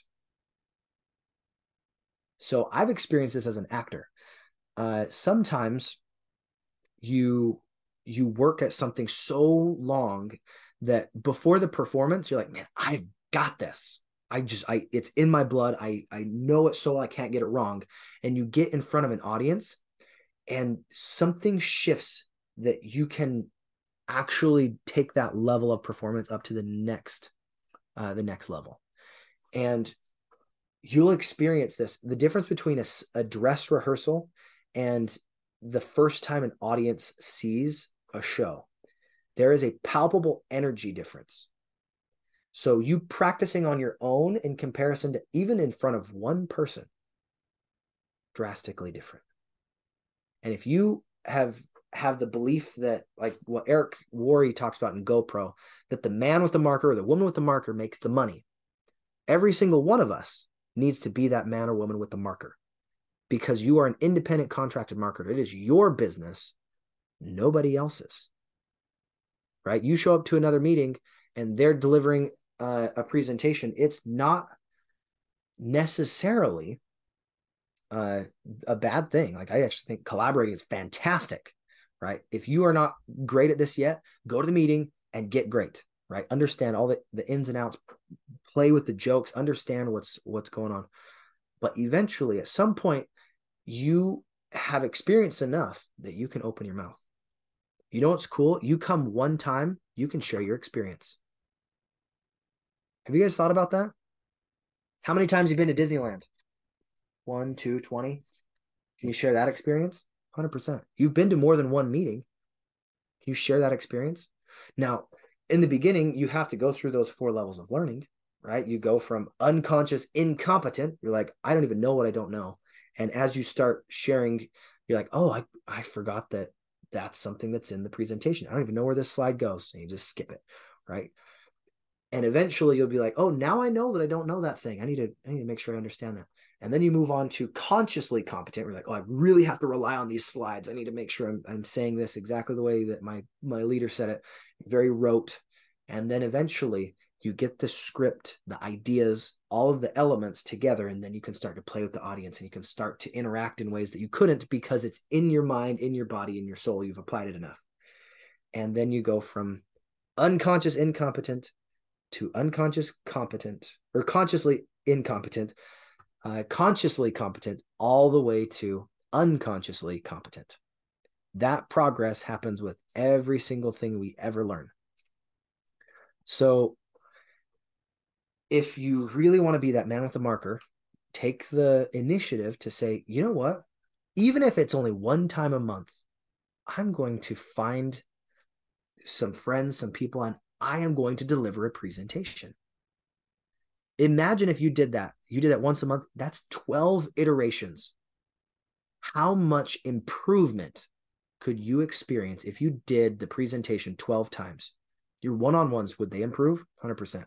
So I've experienced this as an actor. Uh, sometimes you you work at something so long that before the performance you're like, man, I've got this. I just I it's in my blood. I I know it so I can't get it wrong. And you get in front of an audience and something shifts that you can actually take that level of performance up to the next uh, the next level and you'll experience this the difference between a, a dress rehearsal and the first time an audience sees a show, there is a palpable energy difference. So you practicing on your own in comparison to even in front of one person, drastically different. And if you have have the belief that like what Eric Worre talks about in GoPro, that the man with the marker or the woman with the marker makes the money. Every single one of us needs to be that man or woman with the marker because you are an independent contracted marketer. It is your business, nobody else's. Right? You show up to another meeting and they're delivering uh, a presentation. It's not necessarily uh, a bad thing. Like I actually think collaborating is fantastic, right? If you are not great at this yet, go to the meeting and get great, right? Understand all the, the ins and outs, play with the jokes, understand what's what's going on. But eventually, at some point, you have experience enough that you can open your mouth. You know what's cool? You come one time, you can share your experience. Have you guys thought about that? How many times have you been to Disneyland? one, two, 20? Can you share that experience? 100%. You've been to more than one meeting. Can you share that experience? Now, in the beginning, you have to go through those four levels of learning, right? You go from unconscious, incompetent. You're like, I don't even know what I don't know. And as you start sharing, you're like, oh, I, I forgot that that's something that's in the presentation. I don't even know where this slide goes. And you just skip it, right? And eventually you'll be like, oh, now I know that I don't know that thing. I need to, I need to make sure I understand that. And then you move on to consciously competent. We're like, oh, I really have to rely on these slides. I need to make sure I'm, I'm saying this exactly the way that my my leader said it, very rote. And then eventually you get the script, the ideas, all of the elements together, and then you can start to play with the audience and you can start to interact in ways that you couldn't because it's in your mind, in your body, in your soul. You've applied it enough. And then you go from unconscious incompetent to unconscious competent or consciously incompetent uh, consciously competent all the way to unconsciously competent. That progress happens with every single thing we ever learn. So, if you really want to be that man with the marker, take the initiative to say, you know what? Even if it's only one time a month, I'm going to find some friends, some people, and I am going to deliver a presentation. Imagine if you did that. You did that once a month. That's 12 iterations. How much improvement could you experience if you did the presentation 12 times? Your one on ones, would they improve? 100%.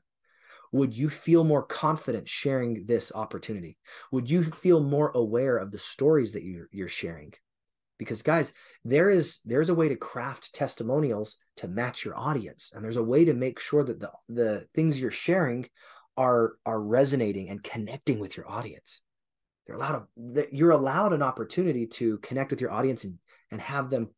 Would you feel more confident sharing this opportunity? Would you feel more aware of the stories that you're, you're sharing? Because guys, there is there's a way to craft testimonials to match your audience, and there's a way to make sure that the the things you're sharing are are resonating and connecting with your audience they're allowed to, you're allowed an opportunity to connect with your audience and and have them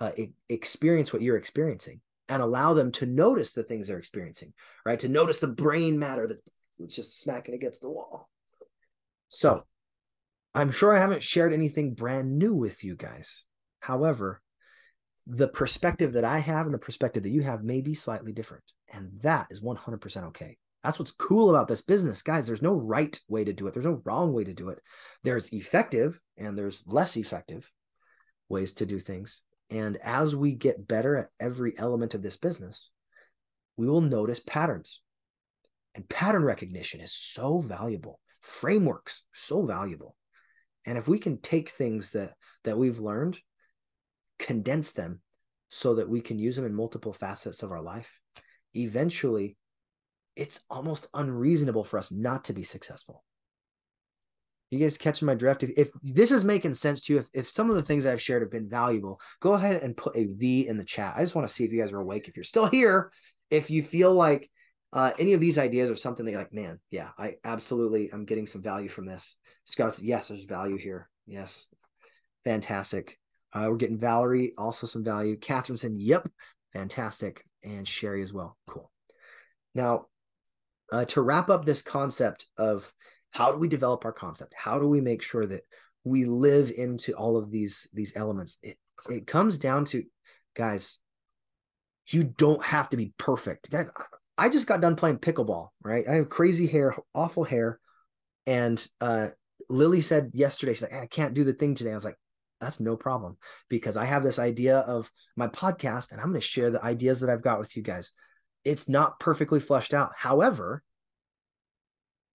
uh, experience what you're experiencing and allow them to notice the things they're experiencing right to notice the brain matter that's just smacking against the wall so i'm sure i haven't shared anything brand new with you guys however the perspective that i have and the perspective that you have may be slightly different and that is 100% okay that's what's cool about this business. Guys, there's no right way to do it. There's no wrong way to do it. There's effective and there's less effective ways to do things. And as we get better at every element of this business, we will notice patterns. And pattern recognition is so valuable. Frameworks so valuable. And if we can take things that that we've learned, condense them so that we can use them in multiple facets of our life, eventually it's almost unreasonable for us not to be successful. You guys catching my drift? If, if this is making sense to you, if, if some of the things I've shared have been valuable, go ahead and put a V in the chat. I just want to see if you guys are awake. If you're still (laughs) here, if you feel like uh, any of these ideas are something that you're like, man, yeah, I absolutely am getting some value from this. Scouts, yes, there's value here. Yes, fantastic. Uh, we're getting Valerie also some value. Catherine said, yep, fantastic. And Sherry as well. Cool. Now, uh, to wrap up this concept of how do we develop our concept? How do we make sure that we live into all of these these elements? It, it comes down to guys you don't have to be perfect. Guys i just got done playing pickleball right? I have crazy hair awful hair. And uh lily said yesterday she's like i can't do the thing today. I was like that's no problem because I have this idea of my podcast and I'm going to share the ideas that I've got with you guys. It's not perfectly fleshed out. However,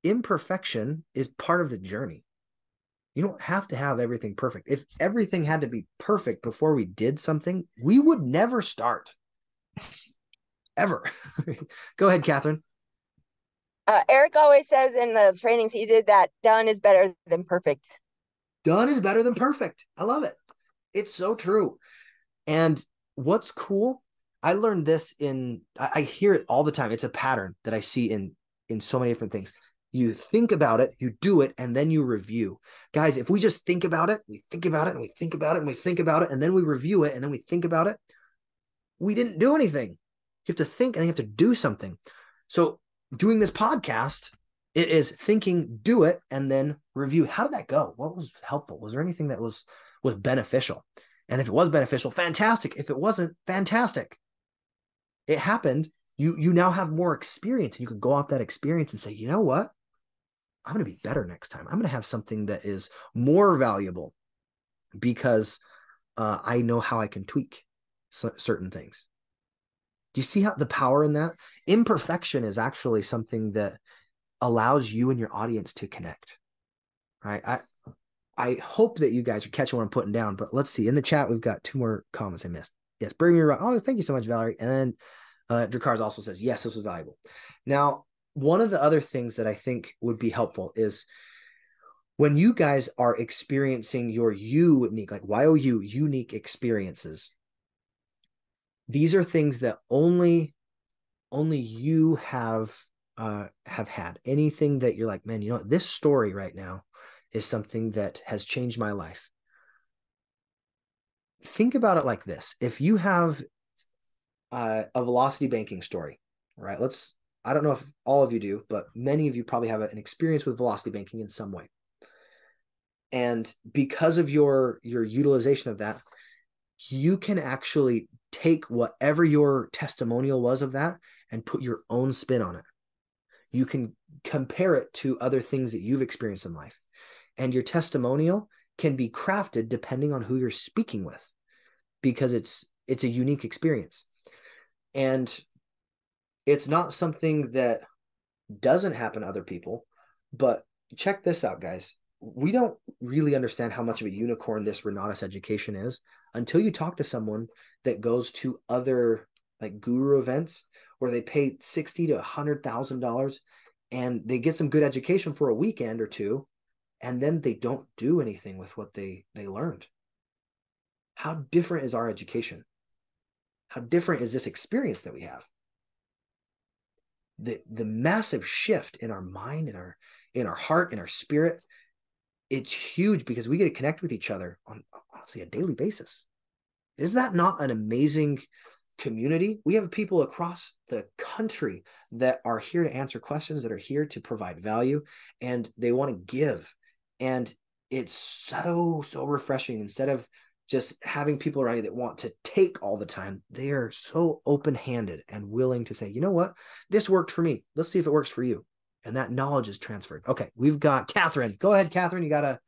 imperfection is part of the journey. You don't have to have everything perfect. If everything had to be perfect before we did something, we would never start. Ever. (laughs) Go ahead, Catherine. Uh, Eric always says in the trainings he did that done is better than perfect. Done is better than perfect. I love it. It's so true. And what's cool, I learned this in I, I hear it all the time. It's a pattern that I see in in so many different things. You think about it, you do it, and then you review. Guys, if we just think about it, we think about it, and we think about it, and we think about it, and then we review it, and then we think about it, we didn't do anything. You have to think and you have to do something. So doing this podcast, it is thinking, do it, and then review. How did that go? What was helpful? Was there anything that was was beneficial? And if it was beneficial, fantastic. If it wasn't, fantastic. It happened. You you now have more experience, and you can go off that experience and say, you know what? I'm going to be better next time. I'm going to have something that is more valuable because uh, I know how I can tweak certain things. Do you see how the power in that? Imperfection is actually something that allows you and your audience to connect. Right. I I hope that you guys are catching what I'm putting down, but let's see. In the chat, we've got two more comments I missed. Yes, bring me around. Oh, thank you so much, Valerie. And then uh Drakars also says, yes, this was valuable. Now, one of the other things that I think would be helpful is when you guys are experiencing your unique, like YOU unique experiences, these are things that only only you have uh have had. Anything that you're like man you know what? this story right now is something that has changed my life. Think about it like this. If you have uh, a velocity banking story right? Let's i don't know if all of you do but many of you probably have an experience with velocity banking in some way and because of your your utilization of that you can actually take whatever your testimonial was of that and put your own spin on it. You can compare it to other things that you've experienced in life. And your testimonial can be crafted depending on who you're speaking with because it's it's a unique experience. And it's not something that doesn't happen to other people, but check this out guys. We don't really understand how much of a unicorn this Renatus education is until you talk to someone that goes to other like guru events where they pay sixty to a hundred thousand dollars and they get some good education for a weekend or two and then they don't do anything with what they they learned. How different is our education? How different is this experience that we have the the massive shift in our mind in our in our heart in our spirit it's huge because we get to connect with each other on honestly a daily basis. Is that not an amazing community? We have people across the country that are here to answer questions, that are here to provide value, and they want to give. And it's so, so refreshing. Instead of just having people around you that want to take all the time, they are so open handed and willing to say, you know what, this worked for me. Let's see if it works for you and that knowledge is transferred. Okay, we've got Catherine. Go ahead, Catherine. You got a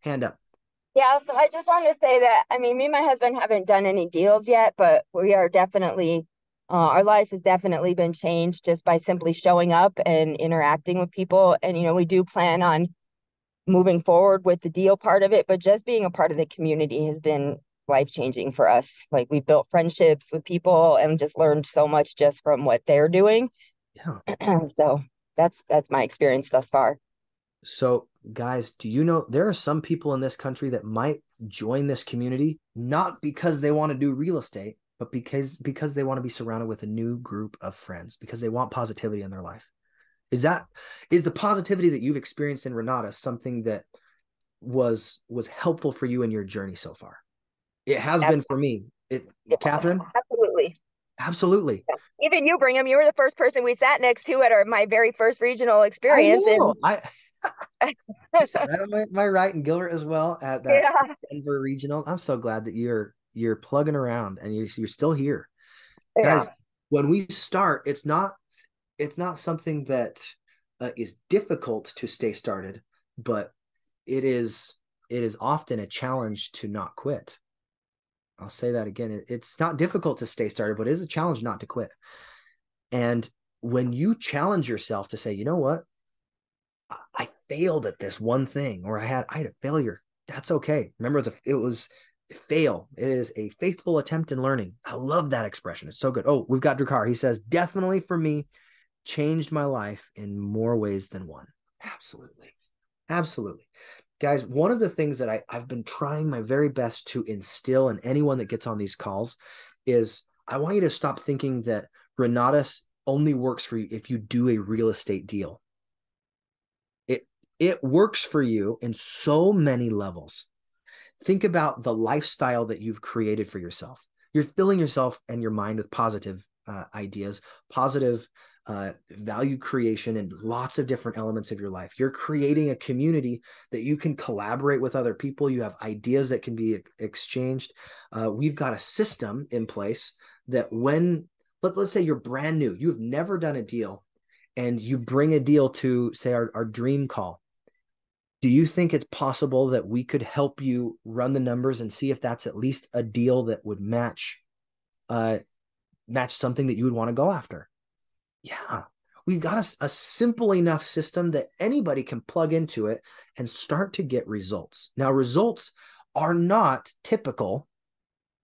hand up. Yeah, so I just wanted to say that I mean, me and my husband haven't done any deals yet, but we are definitely, uh, our life has definitely been changed just by simply showing up and interacting with people. And, you know, we do plan on moving forward with the deal part of it, but just being a part of the community has been life changing for us. Like we built friendships with people and just learned so much just from what they're doing. Yeah. (clears throat) so that's that's my experience thus far. So, guys, do you know there are some people in this country that might join this community not because they want to do real estate, but because because they want to be surrounded with a new group of friends because they want positivity in their life. Is that is the positivity that you've experienced in Renatus something that was was helpful for you in your journey so far? It has Absolutely. been for me. It yeah, Catherine? Absolutely. Absolutely. Yeah. Even you, Brigham, you were the first person we sat next to at our my very first regional experience. I, know. I, (laughs) I my right and Gilbert as well at that yeah. Denver regional. I'm so glad that you're you're plugging around and you're you're still here, guys. When we start, it's not it's not something that uh, is difficult to stay started, but it is it is often a challenge to not quit. I'll say that again. It's not difficult to stay started, but it is a challenge not to quit. And when you challenge yourself to say, you know what, I failed at this one thing, or I had I had a failure. That's okay. Remember, it was, a, it was fail. It is a faithful attempt in learning. I love that expression. It's so good. Oh, we've got Drakar. He says, definitely for me, changed my life in more ways than one. Absolutely. Absolutely. Guys, one of the things that I, I've been trying my very best to instill in anyone that gets on these calls is I want you to stop thinking that Renatus only works for you if you do a real estate deal. It it works for you in so many levels. Think about the lifestyle that you've created for yourself. You're filling yourself and your mind with positive uh, ideas, positive uh, value creation in lots of different elements of your life. You're creating a community that you can collaborate with other people. You have ideas that can be exchanged. Uh, we've got a system in place that when, let, let's say you're brand new, you've never done a deal, and you bring a deal to, say, our, our dream call. Do you think it's possible that we could help you run the numbers and see if that's at least a deal that would match uh, match something that you would want to go after? Yeah, we've got a, a, simple enough system that anybody can plug into it and start to get results. Now, results are not typical.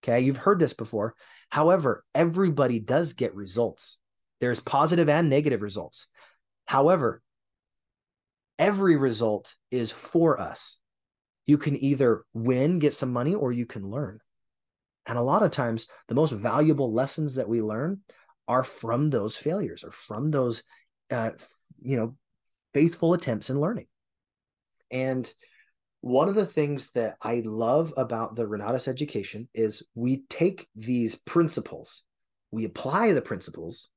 Okay, you've heard this before. However, everybody does get results. There's positive and negative results. However, every result is for us. You can either win, get some money, or you can learn. And a lot of times, the most valuable lessons that we learn are from those failures or from those uh, you know faithful attempts in learning. And one of the things that i love about the renatus education is we take these principles we apply the principles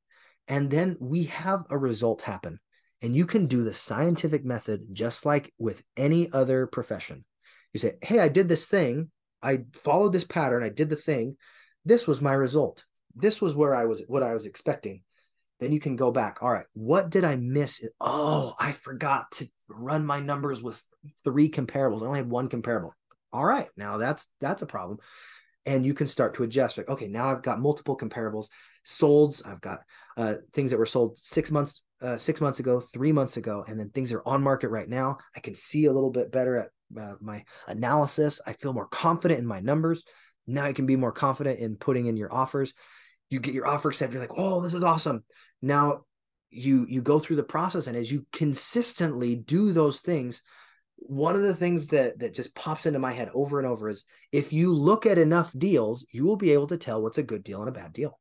and then we have a result happen. And you can do the scientific method just like with any other profession. You say hey i did this thing. I followed this pattern. I did the thing. This was my result this was where I was what I was expecting. Then you can go back. All right, what did I miss? Oh, I forgot to run my numbers with three comparables. I only had one comparable. All right, now that's that's a problem. And you can start to adjust. Like, okay, now I've got multiple comparables. Solds, I've got uh, things that were sold six months, uh, six months ago, three months ago, and then things are on market right now. I can see a little bit better at uh, my analysis. I feel more confident in my numbers. Now I can be more confident in putting in your offers you get your offer accepted you're like oh this is awesome. Now you you go through the process and as you consistently do those things one of the things that that just pops into my head over and over is if you look at enough deals you will be able to tell what's a good deal and a bad deal.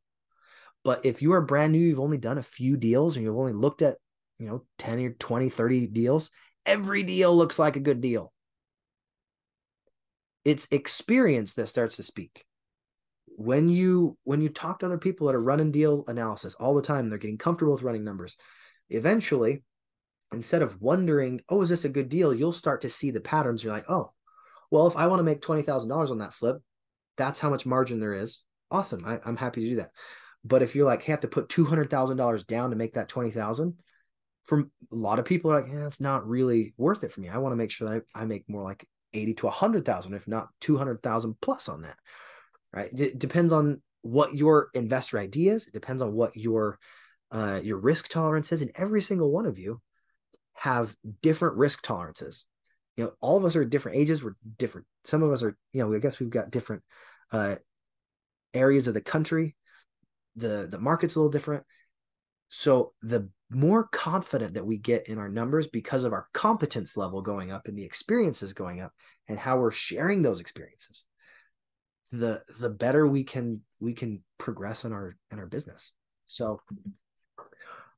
But if you are brand new you've only done a few deals and you've only looked at you know 10 or 20 30 deals every deal looks like a good deal. It's experience that starts to speak when you when you talk to other people that are running deal analysis all the time they're getting comfortable with running numbers eventually instead of wondering oh is this a good deal? you'll start to see the patterns. You're like oh well if i want to make $20000 on that flip that's how much margin there is. Awesome I, am happy to do that. But if you're like hey, I have to put $200000 down to make that 20000 for a lot of people are like it's not really worth it for me. I want to make sure that I, I make more like 80 to 100000 if not 200000 plus on that right? It depends on what your investor idea is. It depends on what your uh, your risk tolerance is, and every single one of you have different risk tolerances. You know, all of us are different ages. We're different. Some of us are, you know, I guess we've got different uh, areas of the country. The the market's a little different. So the more confident that we get in our numbers because of our competence level going up and the experiences going up and how we're sharing those experiences the the better we can we can progress in our in our business. So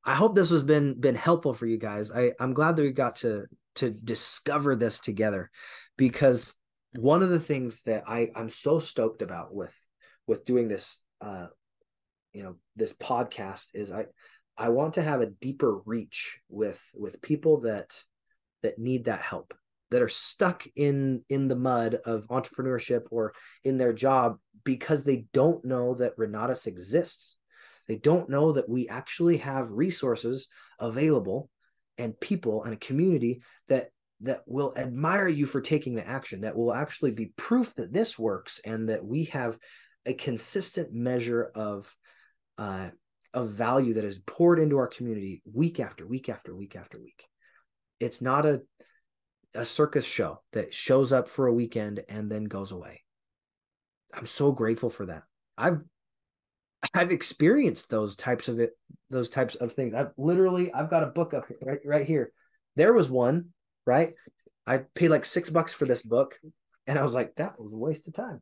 i hope this has been been helpful for you guys. I i'm glad that we got to to discover this together because one of the things that i i'm so stoked about with with doing this uh you know this podcast is i i want to have a deeper reach with with people that that need that help that are stuck in in the mud of entrepreneurship or in their job because they don't know that Renatus exists. They don't know that we actually have resources available and people and a community that that will admire you for taking the action that will actually be proof that this works and that we have a consistent measure of uh, of value that is poured into our community week after week after week after week it's not a a circus show that shows up for a weekend and then goes away i'm so grateful for that i've i've experienced those types of it those types of things i've literally i've got a book up here, right right here there was one right? I paid like six bucks for this book, and I was like, that was a waste of time.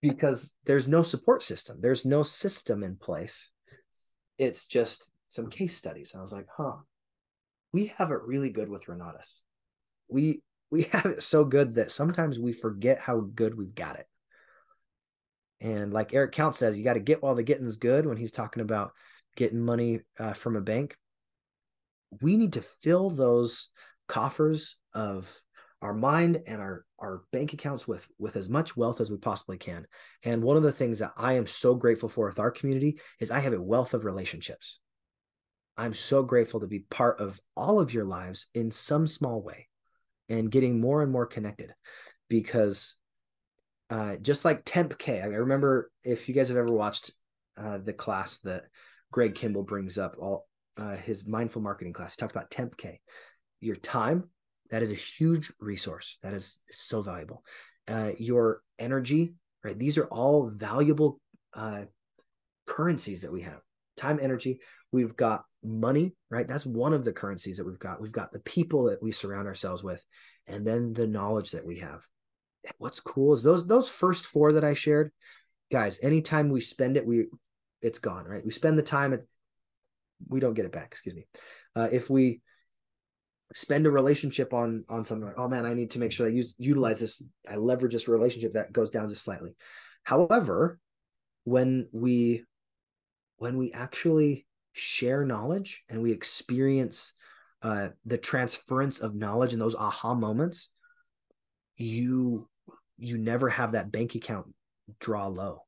because there's no support system, there's no system in place. It's just some case studies. And I was like, huh, we have it really good with Renatus. We we (laughs) have it so good that sometimes we forget how good we've got it. And like Eric Count says, you got to get while the getting's good when he's talking about getting money uh, from a bank we need to fill those coffers of our mind and our our bank accounts with with as much wealth as we possibly can and one of the things that i am so grateful for with our community is i have a wealth of relationships i'm so grateful to be part of all of your lives in some small way and getting more and more connected because uh, just like temp k i remember if you guys have ever watched uh, the class that greg kimball brings up all uh, his mindful marketing class. He talked about temp K. Your time, that is a huge resource. That is, so valuable. Uh, your energy, right? These are all valuable uh, currencies that we have. Time, energy. We've got money, right? That's one of the currencies that we've got. We've got the people that we surround ourselves with, and then the knowledge that we have. What's cool is those those first four that I shared, guys. Anytime we spend it, we it's gone, right? We spend the time we don't get it back. Excuse me. Uh, if we spend a relationship on on something like, oh man, I need to make sure I use utilize this, I leverage this relationship that goes down just slightly. However, when we when we actually share knowledge and we experience uh, the transference of knowledge and those aha moments, you you never have that bank account draw low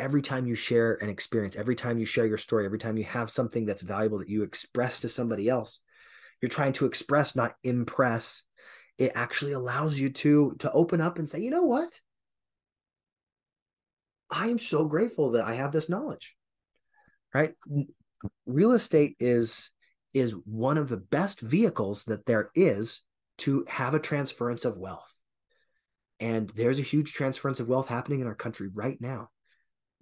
every time you share an experience, every time you share your story, every time you have something that's valuable that you express to somebody else, you're trying to express, not impress. It actually allows you to to open up and say, you know what? I am so grateful that I have this knowledge. Right? Real estate is is one of the best vehicles that there is to have a transference of wealth. And there's a huge transference of wealth happening in our country right now.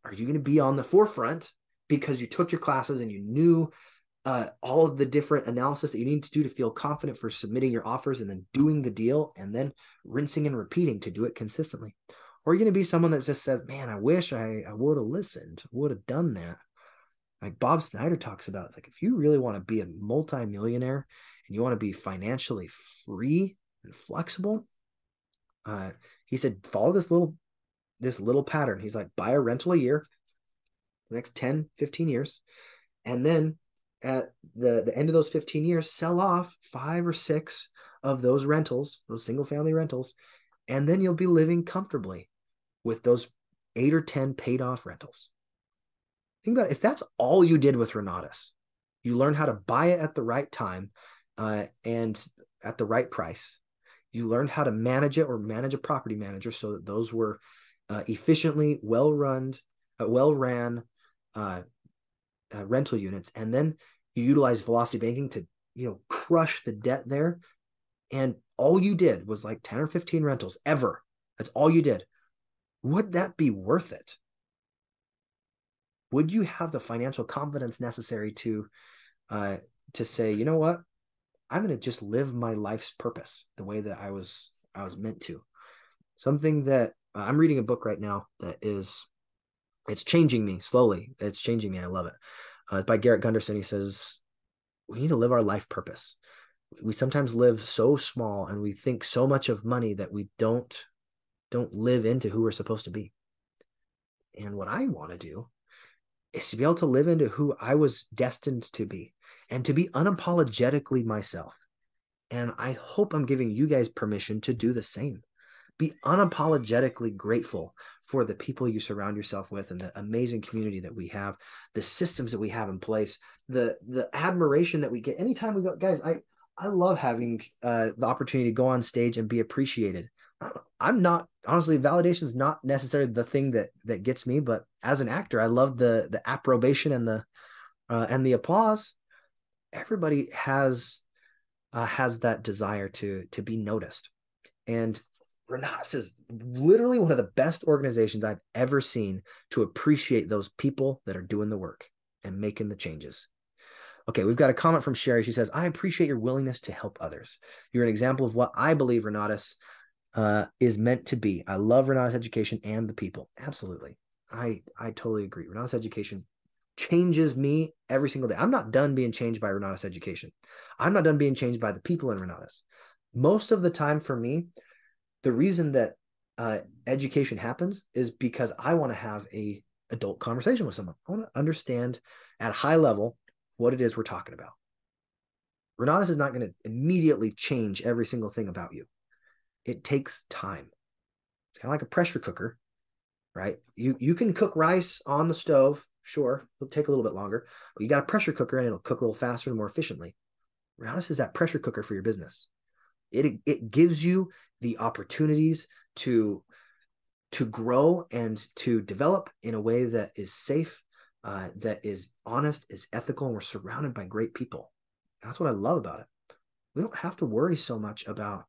Are you going to be on the forefront because you took your classes and you knew uh, all of the different analysis that you need to do to feel confident for submitting your offers and then doing the deal and then rinsing and repeating to do it consistently? Or are you going to be someone that just says, man, I wish I, I would have listened, would have done that? Like Bob Snyder talks about, like if you really want to be a multimillionaire and you want to be financially free and flexible, uh, he said, follow this little this little pattern. He's like, buy a rental a year, the next 10, 15 years. And then at the, the end of those 15 years, sell off five or six of those rentals, those single family rentals. And then you'll be living comfortably with those eight or 10 paid off rentals. Think about it. If that's all you did with Renatus, you learn how to buy it at the right time uh, and at the right price. You learned how to manage it or manage a property manager so that those were uh, efficiently, well run, uh, well ran uh, uh, rental units, and then you utilize velocity banking to you know crush the debt there, and all you did was like ten or fifteen rentals ever. That's all you did. Would that be worth it? Would you have the financial confidence necessary to uh, to say, you know what, I'm going to just live my life's purpose the way that I was I was meant to. Something that uh, I'm reading a book right now that is it's changing me slowly. It's changing me. I love it. Uh, it's by Garrett Gunderson. He says we need to live our life purpose. We sometimes live so small and we think so much of money that we don't don't live into who we're supposed to be. And what I want to do is to be able to live into who I was destined to be and to be unapologetically myself. And I hope I'm giving you guys permission to do the same be unapologetically grateful for the people you surround yourself with and the amazing community that we have the systems that we have in place the the admiration that we get anytime we go guys i I love having uh, the opportunity to go on stage and be appreciated. I'm not honestly validation is not necessarily the thing that that gets me, but as an actor, I love the the approbation and the uh, and the applause. Everybody has uh, has that desire to to be noticed, and Renatus is literally one of the best organizations I've ever seen to appreciate those people that are doing the work and making the changes. Okay, we've got a comment from Sherry. She says, I appreciate your willingness to help others. You're an example of what I believe Renatus uh, is meant to be. I love Renatus education and the people. Absolutely. I I totally agree. Renatus education changes me every single day. I'm not done being changed by Renatus education. I'm not done being changed by the people in Renatus. Most of the time for me, the reason that uh, education happens is because I want to have a adult conversation with someone. I want to understand at high level what it is we're talking about. Renatus is not going to immediately change every single thing about you. It takes time. It's kind of like a pressure cooker, right? You you can cook rice on the stove, sure, it'll take a little bit longer, but you got a pressure cooker and it'll cook a little faster and more efficiently. Renatus is that pressure cooker for your business. It it gives you the opportunities to to grow and to develop in a way that is safe, uh, that is honest, is ethical, and we're surrounded by great people. That's what I love about it. We don't have to worry so much about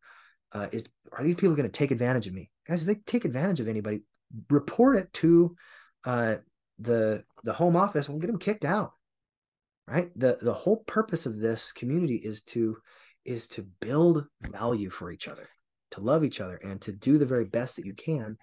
uh, is are these people going to take advantage of me, guys? If they take advantage of anybody, report it to uh, the the home office and we'll get them kicked out. Right. the The whole purpose of this community is to is to build value for each other, to love each other, and to do the very best that you can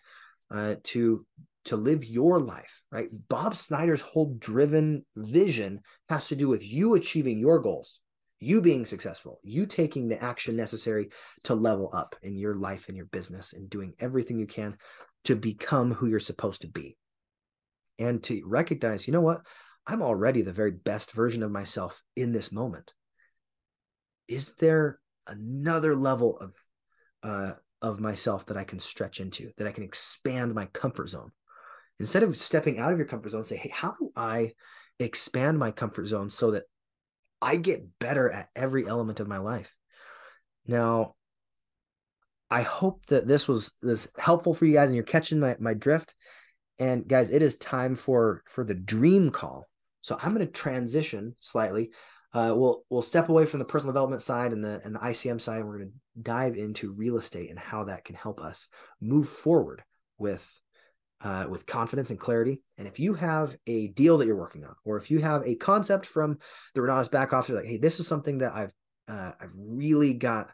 uh, to to live your life. Right. Bob Snyder's whole driven vision has to do with you achieving your goals, you being successful, you taking the action necessary to level up in your life and your business, and doing everything you can to become who you're supposed to be, and to recognize, you know what. I'm already the very best version of myself in this moment is there another level of uh, of myself that I can stretch into, that I can expand my comfort zone? Instead of stepping out of your comfort zone, say, hey, how do I expand my comfort zone so that I get better at every element of my life? Now, I hope that this was this helpful for you guys and you're catching my, my drift. And guys, it is time for for the dream call. So I'm going to transition slightly uh, we'll we'll step away from the personal development side and the and the ICM side. We're going to dive into real estate and how that can help us move forward with uh, with confidence and clarity. And if you have a deal that you're working on, or if you have a concept from the Renatus back office, like, hey, this is something that I've uh, I've really got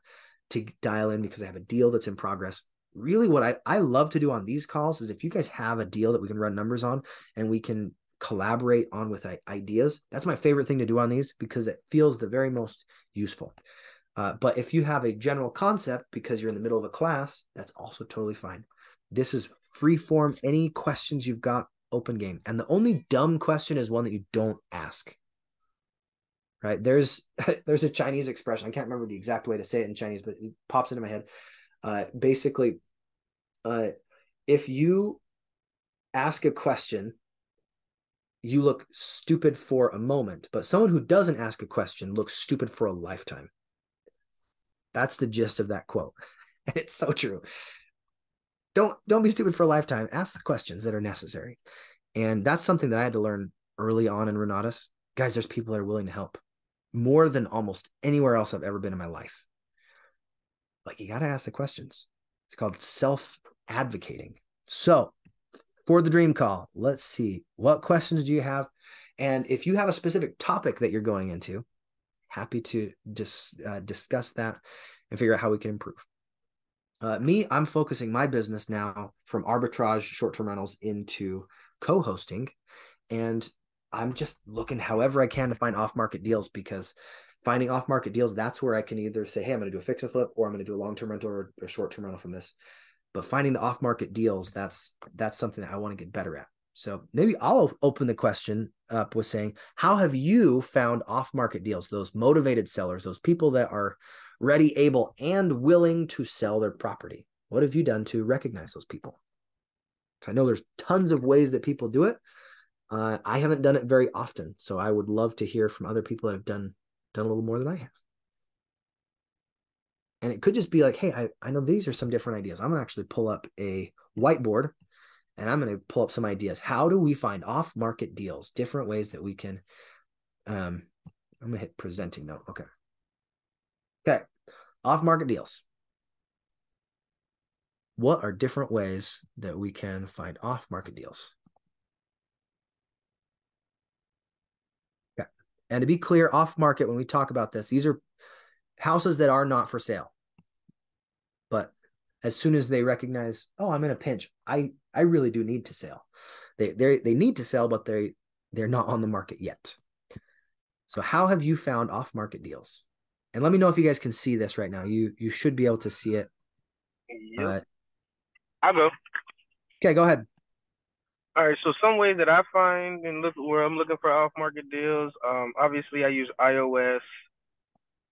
to dial in because I have a deal that's in progress. Really, what I, I love to do on these calls is if you guys have a deal that we can run numbers on and we can collaborate on with ideas. That's my favorite thing to do on these because it feels the very most useful. Uh, but if you have a general concept because you're in the middle of a class, that's also totally fine. This is free form. Any questions you've got, open game. And the only dumb question is one that you don't ask. Right? There's (laughs) there's a Chinese expression. I can't remember the exact way to say it in Chinese, but it pops into my head. Uh, basically, uh, if you ask a question you look stupid for a moment, but someone who doesn't ask a question looks stupid for a lifetime. That's the gist of that quote. (laughs) And it's so true. Don't don't be stupid for a lifetime. Ask the questions that are necessary. And that's something that I had to learn early on in Renatus. Guys, there's people that are willing to help more than almost anywhere else I've ever been in my life. But you got to ask the questions. It's called self advocating. So for the dream call. Let's see. What questions do you have? And if you have a specific topic that you're going into, happy to just uh, discuss that and figure out how we can improve. Uh, me, I'm focusing my business now from arbitrage short term rentals into co hosting. And I'm just looking however I can to find off market deals because finding off market deals, that's where I can either say, hey, I'm going to do a fix and flip or I'm going to do a long term rental or, or short term rental from this but finding the off market deals that's that's something that i want to get better at so maybe i'll open the question up with saying how have you found off market deals those motivated sellers those people that are ready able and willing to sell their property what have you done to recognize those people so i know there's tons of ways that people do it uh, i haven't done it very often so i would love to hear from other people that have done done a little more than i have And it could just be like, hey, I, I know these are some different ideas. I'm gonna actually pull up a whiteboard and I'm gonna pull up some ideas. How do we find off-market deals, different ways that we can um I'm gonna hit presenting though. Okay. Okay. Off-market deals. What are different ways that we can find off-market deals? Okay. And to be clear, off-market, when we talk about this, these are houses that are not for sale. But as soon as they recognize, oh, I'm in a pinch, I I really do need to sell. They they they need to sell, but they they're not on the market yet. So how have you found off-market deals? And let me know if you guys can see this right now. You you should be able to see it. Yep. Uh, I'll go. okay, go ahead. All right, so some ways that I find and look where I'm looking for off market deals. Um, obviously I use iOS.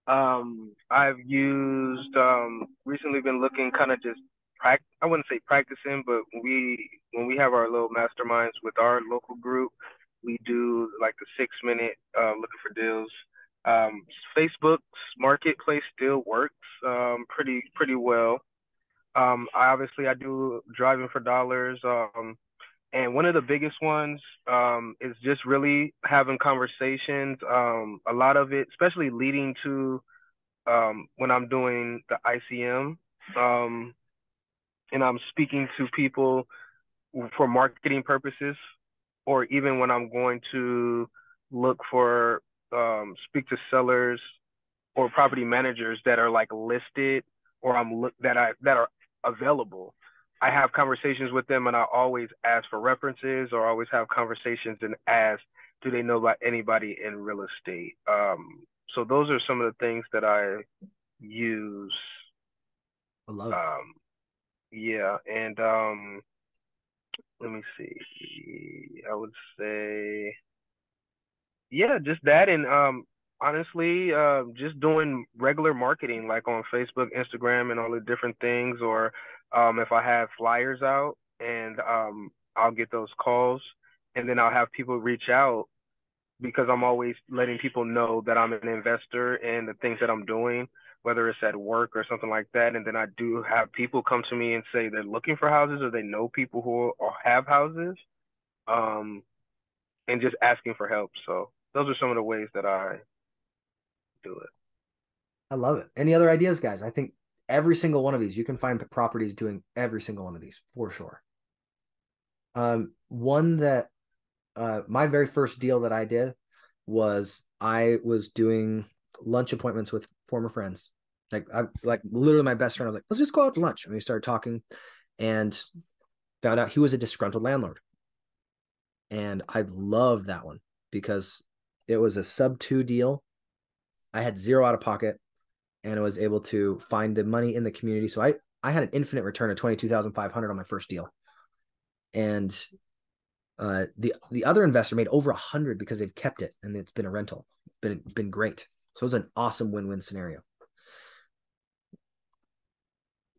Um, I've used um recently been looking kind of just prac I wouldn't say practicing, but we when we have our little masterminds with our local group, we do like the six minute uh, looking for deals. Um, Facebook's marketplace still works um, pretty pretty well. Um, I obviously I do driving for dollars. Um, and one of the biggest ones um, is just really having conversations. Um, a lot of it, especially leading to when I'm doing the ICM, and I'm speaking to people for marketing purposes, or even when I'm going to look for um, speak to sellers or property managers that are like listed or I'm look that I that are available. I have conversations with them and I always ask for references or always have conversations and ask, do they know about anybody in real estate? Um, so those are some of the things that I use. I love it. Um, yeah, and um, let me see. I would say, yeah, just that, and um, honestly, uh, just doing regular marketing like on Facebook, Instagram, and all the different things, or um, if I have flyers out and um, I'll get those calls, and then I'll have people reach out because I'm always letting people know that I'm an investor in the things that I'm doing, whether it's at work or something like that. And then I do have people come to me and say they're looking for houses or they know people who are, have houses, um, and just asking for help. So those are some of the ways that I do it. I love it. Any other ideas, guys? I think every single one of these, you can find properties doing every single one of these for sure. Um, one that uh, my very first deal that I did was I was doing lunch appointments with former friends. Like I like literally my best friend. I was like, let's just go out to lunch. And we started talking and found out he was a disgruntled landlord. And I loved that one because it was a sub two deal. I had zero out of pocket and I was able to find the money in the community. So I I had an infinite return of twenty two thousand five hundred on my first deal, and uh, the the other investor made over a hundred because they've kept it and it's been a rental, been been great. So it was an awesome win win scenario.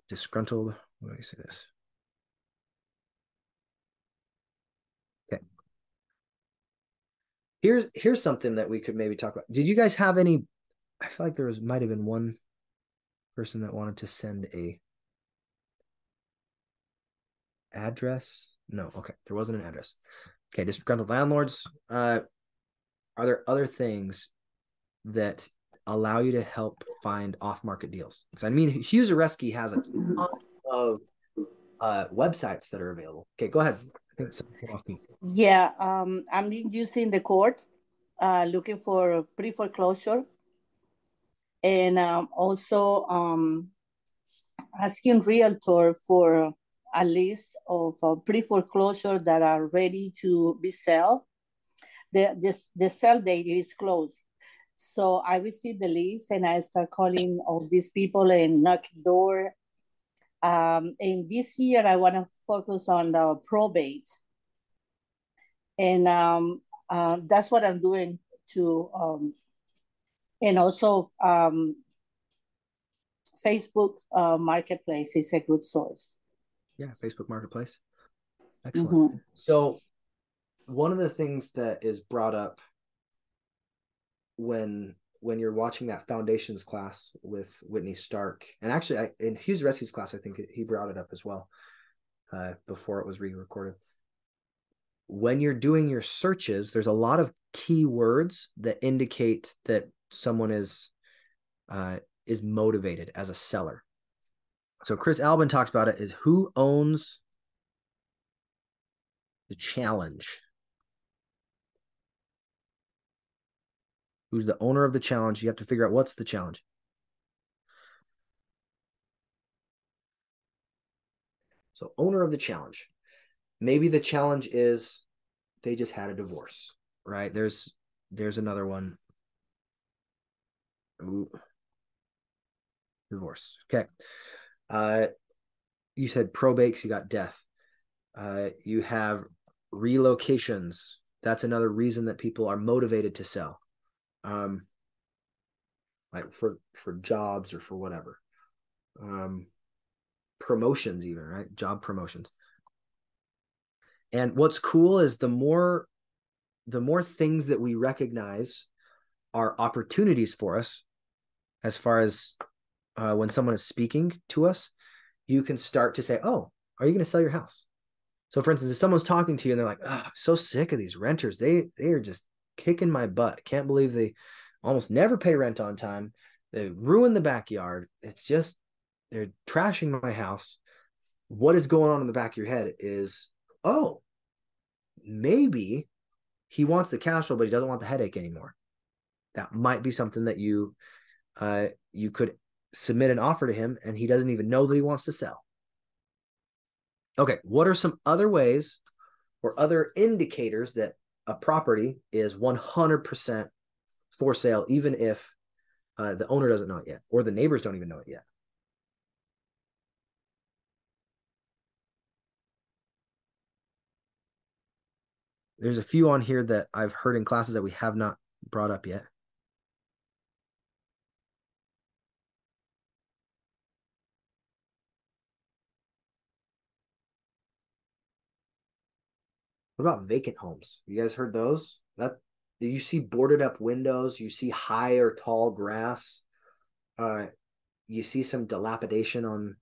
Disgruntled. Do you say this? Okay. Here's here's something that we could maybe talk about. Did you guys have any I feel like there was might have been one person that wanted to send a address. No, okay, there wasn't an address. Okay, disgruntled landlords. Uh, are there other things that allow you to help find off-market deals? Because I mean, Hughes Zareski has a ton of uh, websites that are available. Okay, go ahead. Yeah, um, I'm using the courts, uh, looking for pre foreclosure, and um, also um, asking realtor for a list of uh, pre foreclosure that are ready to be sold. The this the sale date is closed. So I received the list and I start calling all these people and knock door. Um, and this year I want to focus on the probate. And um, uh, that's what I'm doing to, um, and also um, Facebook uh, Marketplace is a good source. Yeah, Facebook Marketplace. Excellent. Mhm. So, one of the things that is brought up when when you're watching that foundations class with Whitney Stark, and actually I, in Hughes Zareski's class, I think he brought it up as well uh, before it was re-recorded. When you're doing your searches, there's a lot of key words that indicate that someone is uh, is motivated as a seller. So Chris Albin talks about it is who owns the challenge. Who's the owner of the challenge? You have to figure out what's the challenge. So, owner of the challenge. Maybe the challenge is they just had a divorce, right? There's there's another one. Ooh. Divorce. Okay. Uh you said probates, you got death. Uh you have relocations. That's another reason that people are motivated to sell. Um like for for jobs or for whatever. Um promotions even right? Job promotions. And what's cool is the more the more things that we recognize are opportunities for us as far as uh, when someone is speaking to us you can start to say oh are you going to sell your house? So for instance if someone's talking to you and they're like oh, i'm so sick of these renters. They they are just kicking my butt can't believe they almost never pay rent on time they ruin the backyard it's just they're trashing my house. What is going on in the back of your head is, oh, maybe he wants the cash flow, but he doesn't want the headache anymore. That might be something that you uh, you could submit an offer to him, and he doesn't even know that he wants to sell. Okay, what are some other ways or other indicators that a property is 100% for sale, even if uh, the owner doesn't know it yet, or the neighbors don't even know it yet? There's a few on here that I've heard in classes that we have not brought up yet. What about vacant homes? You guys heard those? That you see boarded up windows, you see high or tall grass, uh, you see some dilapidation on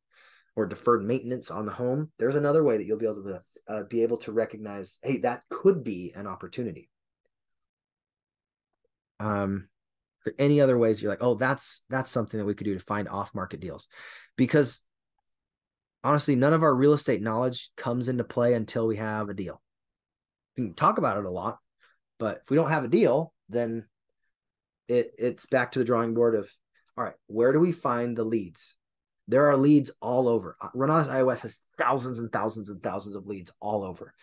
or deferred maintenance on the home. There's another way that you'll be able to uh, be able to recognize, hey, that could be an opportunity. Um, for any other ways, you're like, oh, that's that's something that we could do to find off market deals, because honestly, none of our real estate knowledge comes into play until we have a deal. We can talk about it a lot, but if we don't have a deal, then it it's back to the drawing board of all right, where do we find the leads? There are leads all over. Uh, Renatus iOS has thousands and thousands and thousands of leads all over.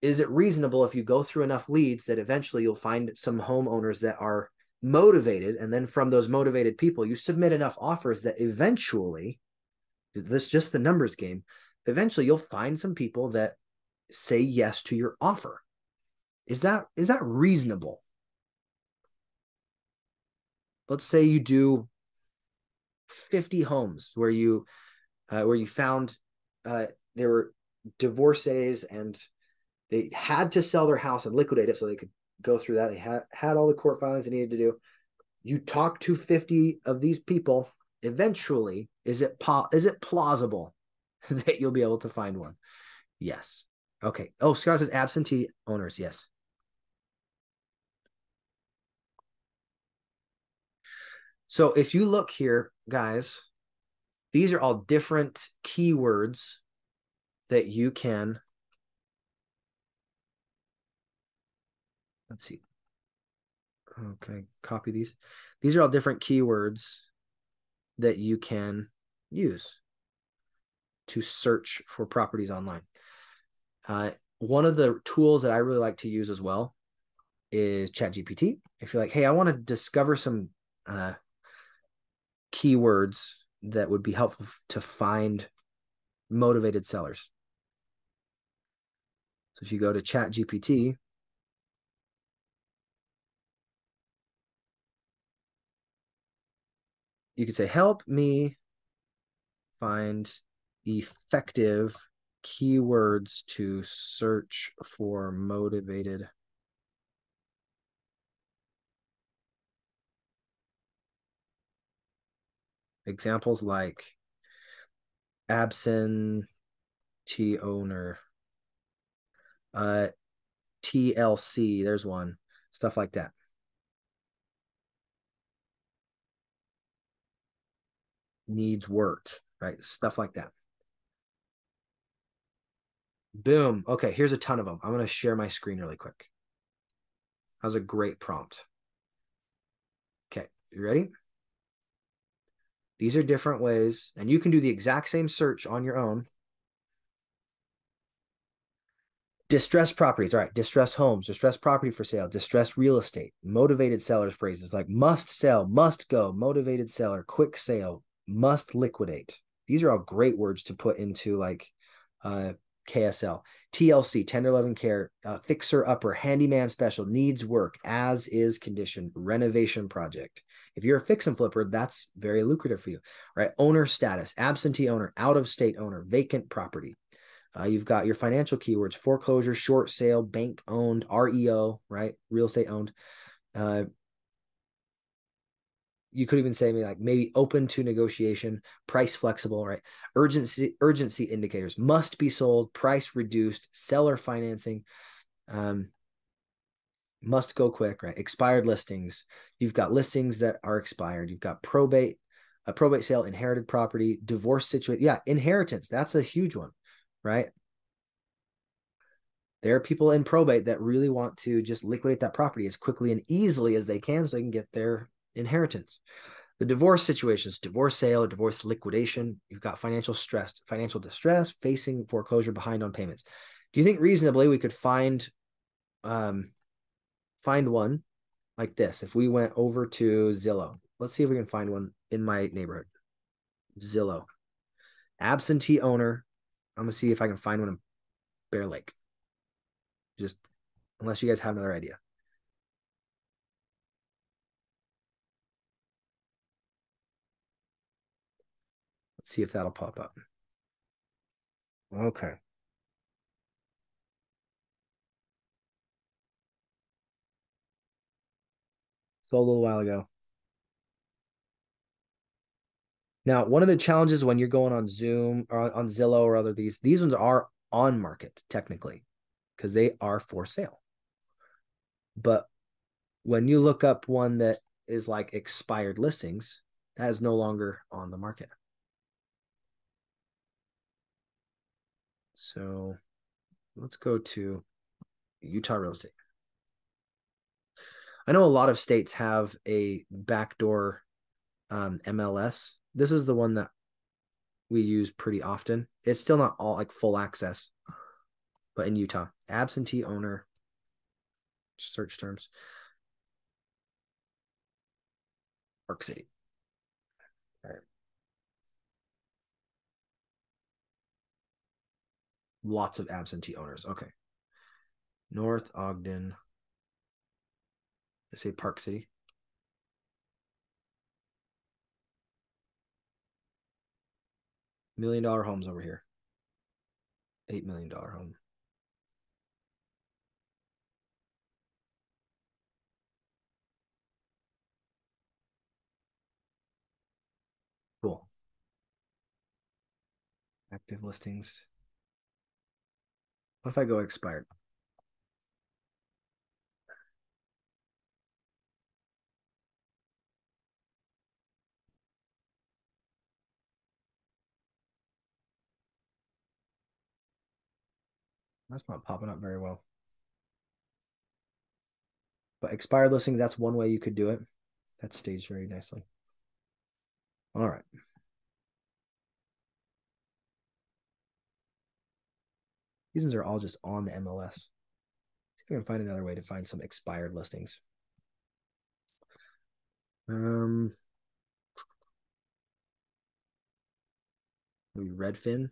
Is it reasonable if you go through enough leads that eventually you'll find some homeowners that are motivated, and then from those motivated people, you submit enough offers that eventually, this just the numbers game, eventually you'll find some people that say yes to your offer. Is that is that reasonable? Let's say you do 50 homes where you uh, where you found uh, there were divorcees and they had to sell their house and liquidate it so they could go through that. They had had all the court filings they needed to do. You talk to 50 of these people. Eventually, is it po- is it plausible (laughs) that you'll be able to find one? Yes. Okay. Oh, Scott says absentee owners. Yes. So if you look here, guys, these are all different keywords that you can let's see. Okay, copy these. These are all different keywords that you can use to search for properties online. Uh, one of the tools that I really like to use as well is ChatGPT. If you're like, hey, I want to discover some uh, keywords that would be helpful to find motivated sellers. So if you go to ChatGPT, you could say, help me find effective keywords to search for motivated Examples like absentee owner, uh, TLC, there's one, stuff like that. Needs work, right? Stuff like that. Boom. Okay, here's a ton of them. I'm going to share my screen really quick. That was a great prompt. Okay, you ready? These are different ways, and you can do the exact same search on your own. Distressed properties, all right, distressed homes, distressed property for sale, distressed real estate, motivated sellers phrases like must sell, must go, motivated seller, quick sale, must liquidate. These are all great words to put into like uh, KSL, TLC, tender loving care, uh, fixer upper, handyman special, needs work, as is condition, renovation project. If you're a fix and flipper, that's very lucrative for you, right? Owner status, absentee owner, out of state owner, vacant property. Uh, you've got your financial keywords, foreclosure, short sale, bank owned, REO, right? Real estate owned. Uh, you could even say like maybe open to negotiation, price flexible, right? Urgency urgency indicators must be sold, price reduced, seller financing, um, must go quick, right? Expired listings. You've got listings that are expired. You've got probate, a probate sale, inherited property, divorce situation. Yeah, inheritance. That's a huge one, right? There are people in probate that really want to just liquidate that property as quickly and easily as they can so they can get their inheritance. The divorce situations, divorce sale, divorce liquidation, you've got financial stress, financial distress, facing foreclosure, behind on payments. Do you think reasonably we could find um find one like this if we went over to Zillow? Let's see if we can find one in my neighborhood. Zillow. Absentee owner. I'm gonna see if I can find one in Bear Lake. Just unless you guys have another idea. See if that'll pop up. Okay. So a little while ago. Now, one of the challenges when you're going on Zoom or on Zillow or other these, these ones are on market technically because they are for sale. But when you look up one that is like expired listings, that is no longer on the market. So let's go to Utah real estate. I know a lot of states have a backdoor um, MLS. This is the one that we use pretty often. It's still not all like full access, but in Utah, absentee owner search terms. Park City. Lots of absentee owners. Okay. North Ogden. I say Park City. Million dollar homes over here. Eight million dollar home. Cool. Active listings. What if I go expired? That's not popping up very well. But expired listings, that's one way you could do it. That staged very nicely. All right. These ones are all just on the MLS. See if I can find another way to find some expired listings. Um, maybe Redfin.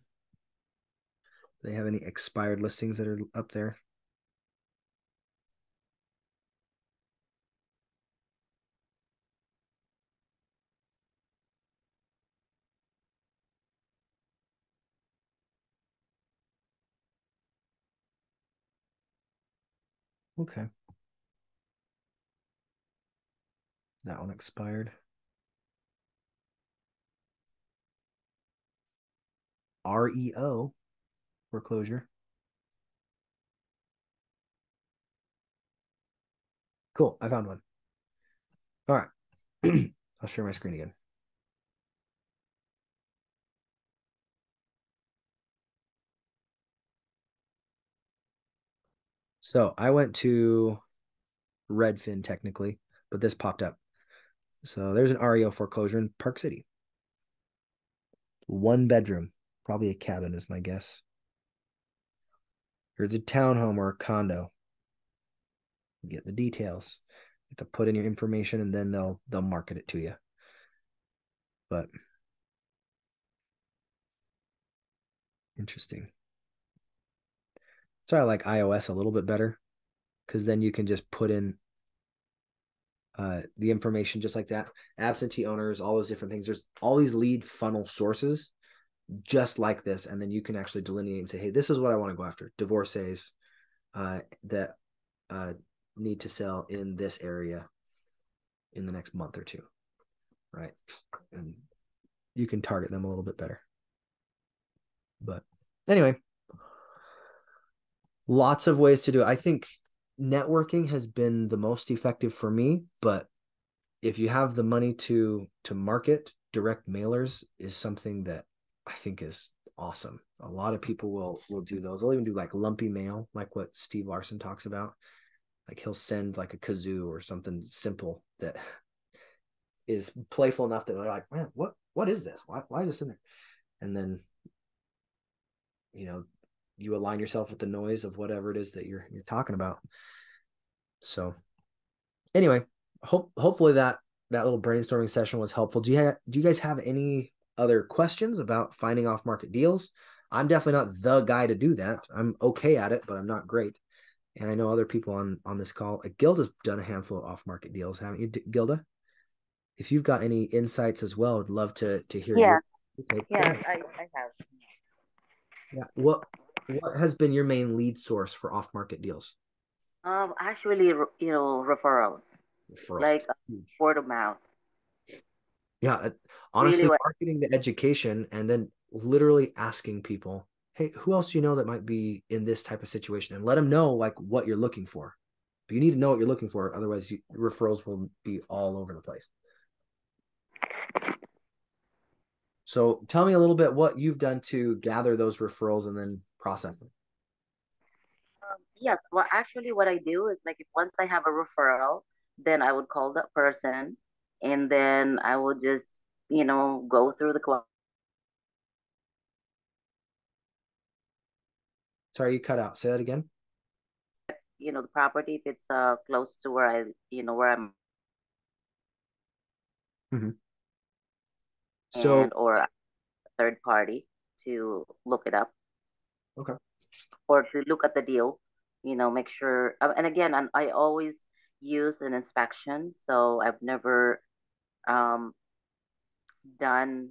Do they have any expired listings that are up there? Okay. That one expired. REO foreclosure. Cool. I found one. All right. (clears throat) I'll share my screen again. So I went to Redfin technically, but this popped up. So there's an REO foreclosure in Park City. One bedroom, probably a cabin is my guess. Here's a townhome or a condo. You get the details. You have to put in your information and then they'll they'll market it to you. But interesting. So I like iOS a little bit better because then you can just put in uh, the information just like that. Absentee owners, all those different things. There's all these lead funnel sources just like this. And then you can actually delineate and say, hey, this is what I want to go after. Divorcees uh, that uh, need to sell in this area in the next month or two. Right. And you can target them a little bit better. But anyway, lots of ways to do it. I think networking has been the most effective for me, but if you have the money to to market, direct mailers is something that I think is awesome. A lot of people will will do those. They'll even do like lumpy mail, like what Steve Larsen talks about. Like he'll send like a kazoo or something simple that (laughs) is playful enough that they're like, man, what what is this? Why why is this in there? And then you know, you align yourself with the noise of whatever it is that you're you're talking about. So anyway, hope hopefully that that little brainstorming session was helpful. Do you have do you guys have any other questions about finding off market deals? I'm definitely not the guy to do that. I'm okay at it, but I'm not great. And I know other people on on this call. Gilda's done a handful of off market deals, haven't you, Gilda? If you've got any insights as well, I'd love to to hear. Your... yes, I, I have. Yeah. What what has been your main lead source for off market deals? Um, actually, you know, referrals, referrals. like uh, word of mouth. Yeah, honestly, really marketing the education and then literally asking people, "Hey, who else do you know that might be in this type of situation?" and let them know like what you're looking for. But you need to know what you're looking for, otherwise, you, referrals will be all over the place. So, tell me a little bit what you've done to gather those referrals and then process them yes. Well actually what i do is like if once i have a referral then i would call that person and then i would just you know go through the sorry you cut out. Say that again. You know the property if it's uh close to where i you know where i'm mm-hmm. so and, or a third party to look it up okay. Or to look at the deal you know make sure uh, and again and i always use an inspection so i've never um, done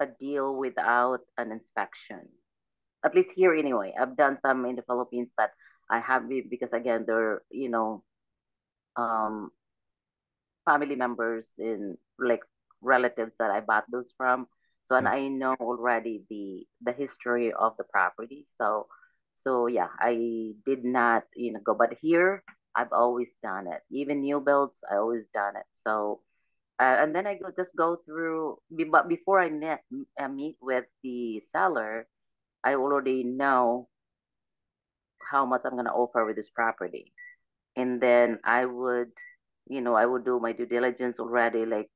a deal without an inspection. At least here anyway. I've done some in the philippines that i have because again they're you know um, family members in like relatives that i bought those from so and i know already the the history of the property so so yeah, I did not, you know, go. But here, I've always done it. Even new builds, I always done it. So, uh, and then I go just go through. But before I met uh, meet with the seller, I already know how much I'm gonna offer with this property, and then I would, you know, I would do my due diligence already, like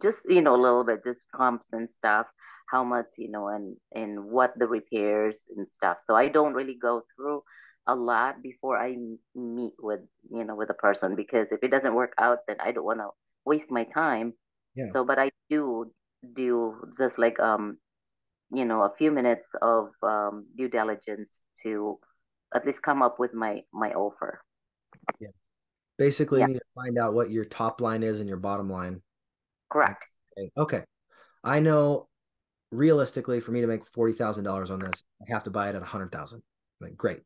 just you know a little bit, just comps and stuff how much you know and and what the repairs and stuff. So i don't really go through a lot before i meet with you know with a person because if it doesn't work out then i don't want to waste my time. Yeah. so but i do do just like um you know a few minutes of um, due diligence to at least come up with my my offer. Yeah. Basically yeah. you need to find out what your top line is and your bottom line correct okay, i know realistically, for me to make forty thousand dollars on this, I have to buy it at a hundred thousand. Like, great,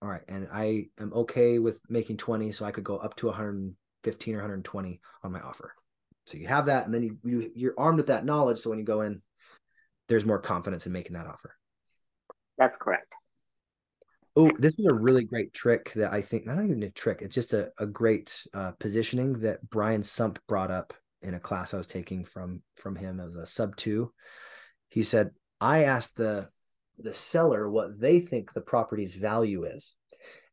all right, and I am okay with making twenty, so I could go up to one hundred fifteen or one hundred twenty on my offer. So you have that, and then you, you you're armed with that knowledge. So when you go in, there's more confidence in making that offer. That's correct. Oh, this is a really great trick that I think not even a trick. It's just a, a great uh, positioning that Brian Sump brought up in a class I was taking from from him as a sub two. He said, I asked the the seller what they think the property's value is.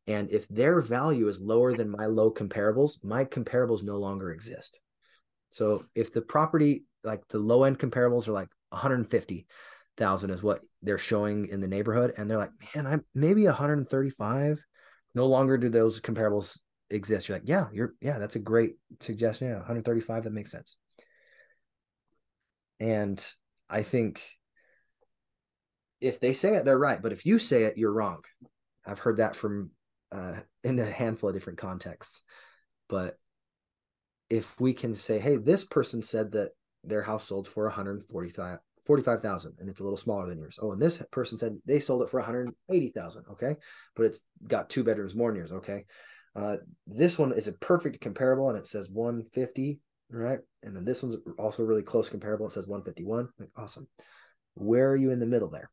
And if their value is lower than my low comparables, my comparables no longer exist. So if the property, like the low end comparables are like 150,000 is what they're showing in the neighborhood. And they're like, man, I'm maybe 135. No longer do those comparables exist. You're like, yeah, you're, yeah, that's a great suggestion. Yeah, 135, that makes sense. And I think if they say it, they're right. But if you say it, you're wrong. I've heard that from uh, in a handful of different contexts. But if we can say, hey, this person said that their house sold for 145 45,000 and it's a little smaller than yours. Oh, and this person said they sold it for 180,000. Okay. But it's got two bedrooms more than yours. Okay. Uh, this one is a perfect comparable and it says 150. Right. And then this one's also really close comparable. It says 151. Like, awesome. Where are you in the middle there?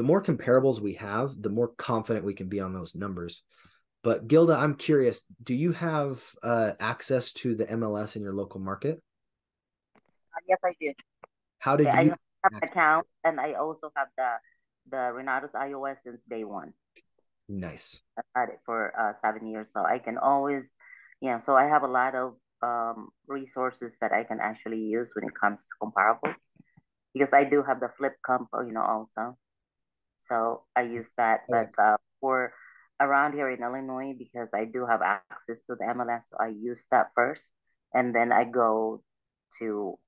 the more comparables we have, the more confident we can be on those numbers. But Gilda, I'm curious, do you have uh, access to the MLS in your local market? Uh, yes, I do. How did yeah, you I have an account and I also have the the Renatus iOS since day one. Nice. I've had it for uh, seven years, so I can always, yeah. So I have a lot of um, resources that I can actually use when it comes to comparables, because I do have the Flip Comp, you know, also. So I use that. But uh, for around here in Illinois, because I do have access to the MLS, so I use that first, and then I go to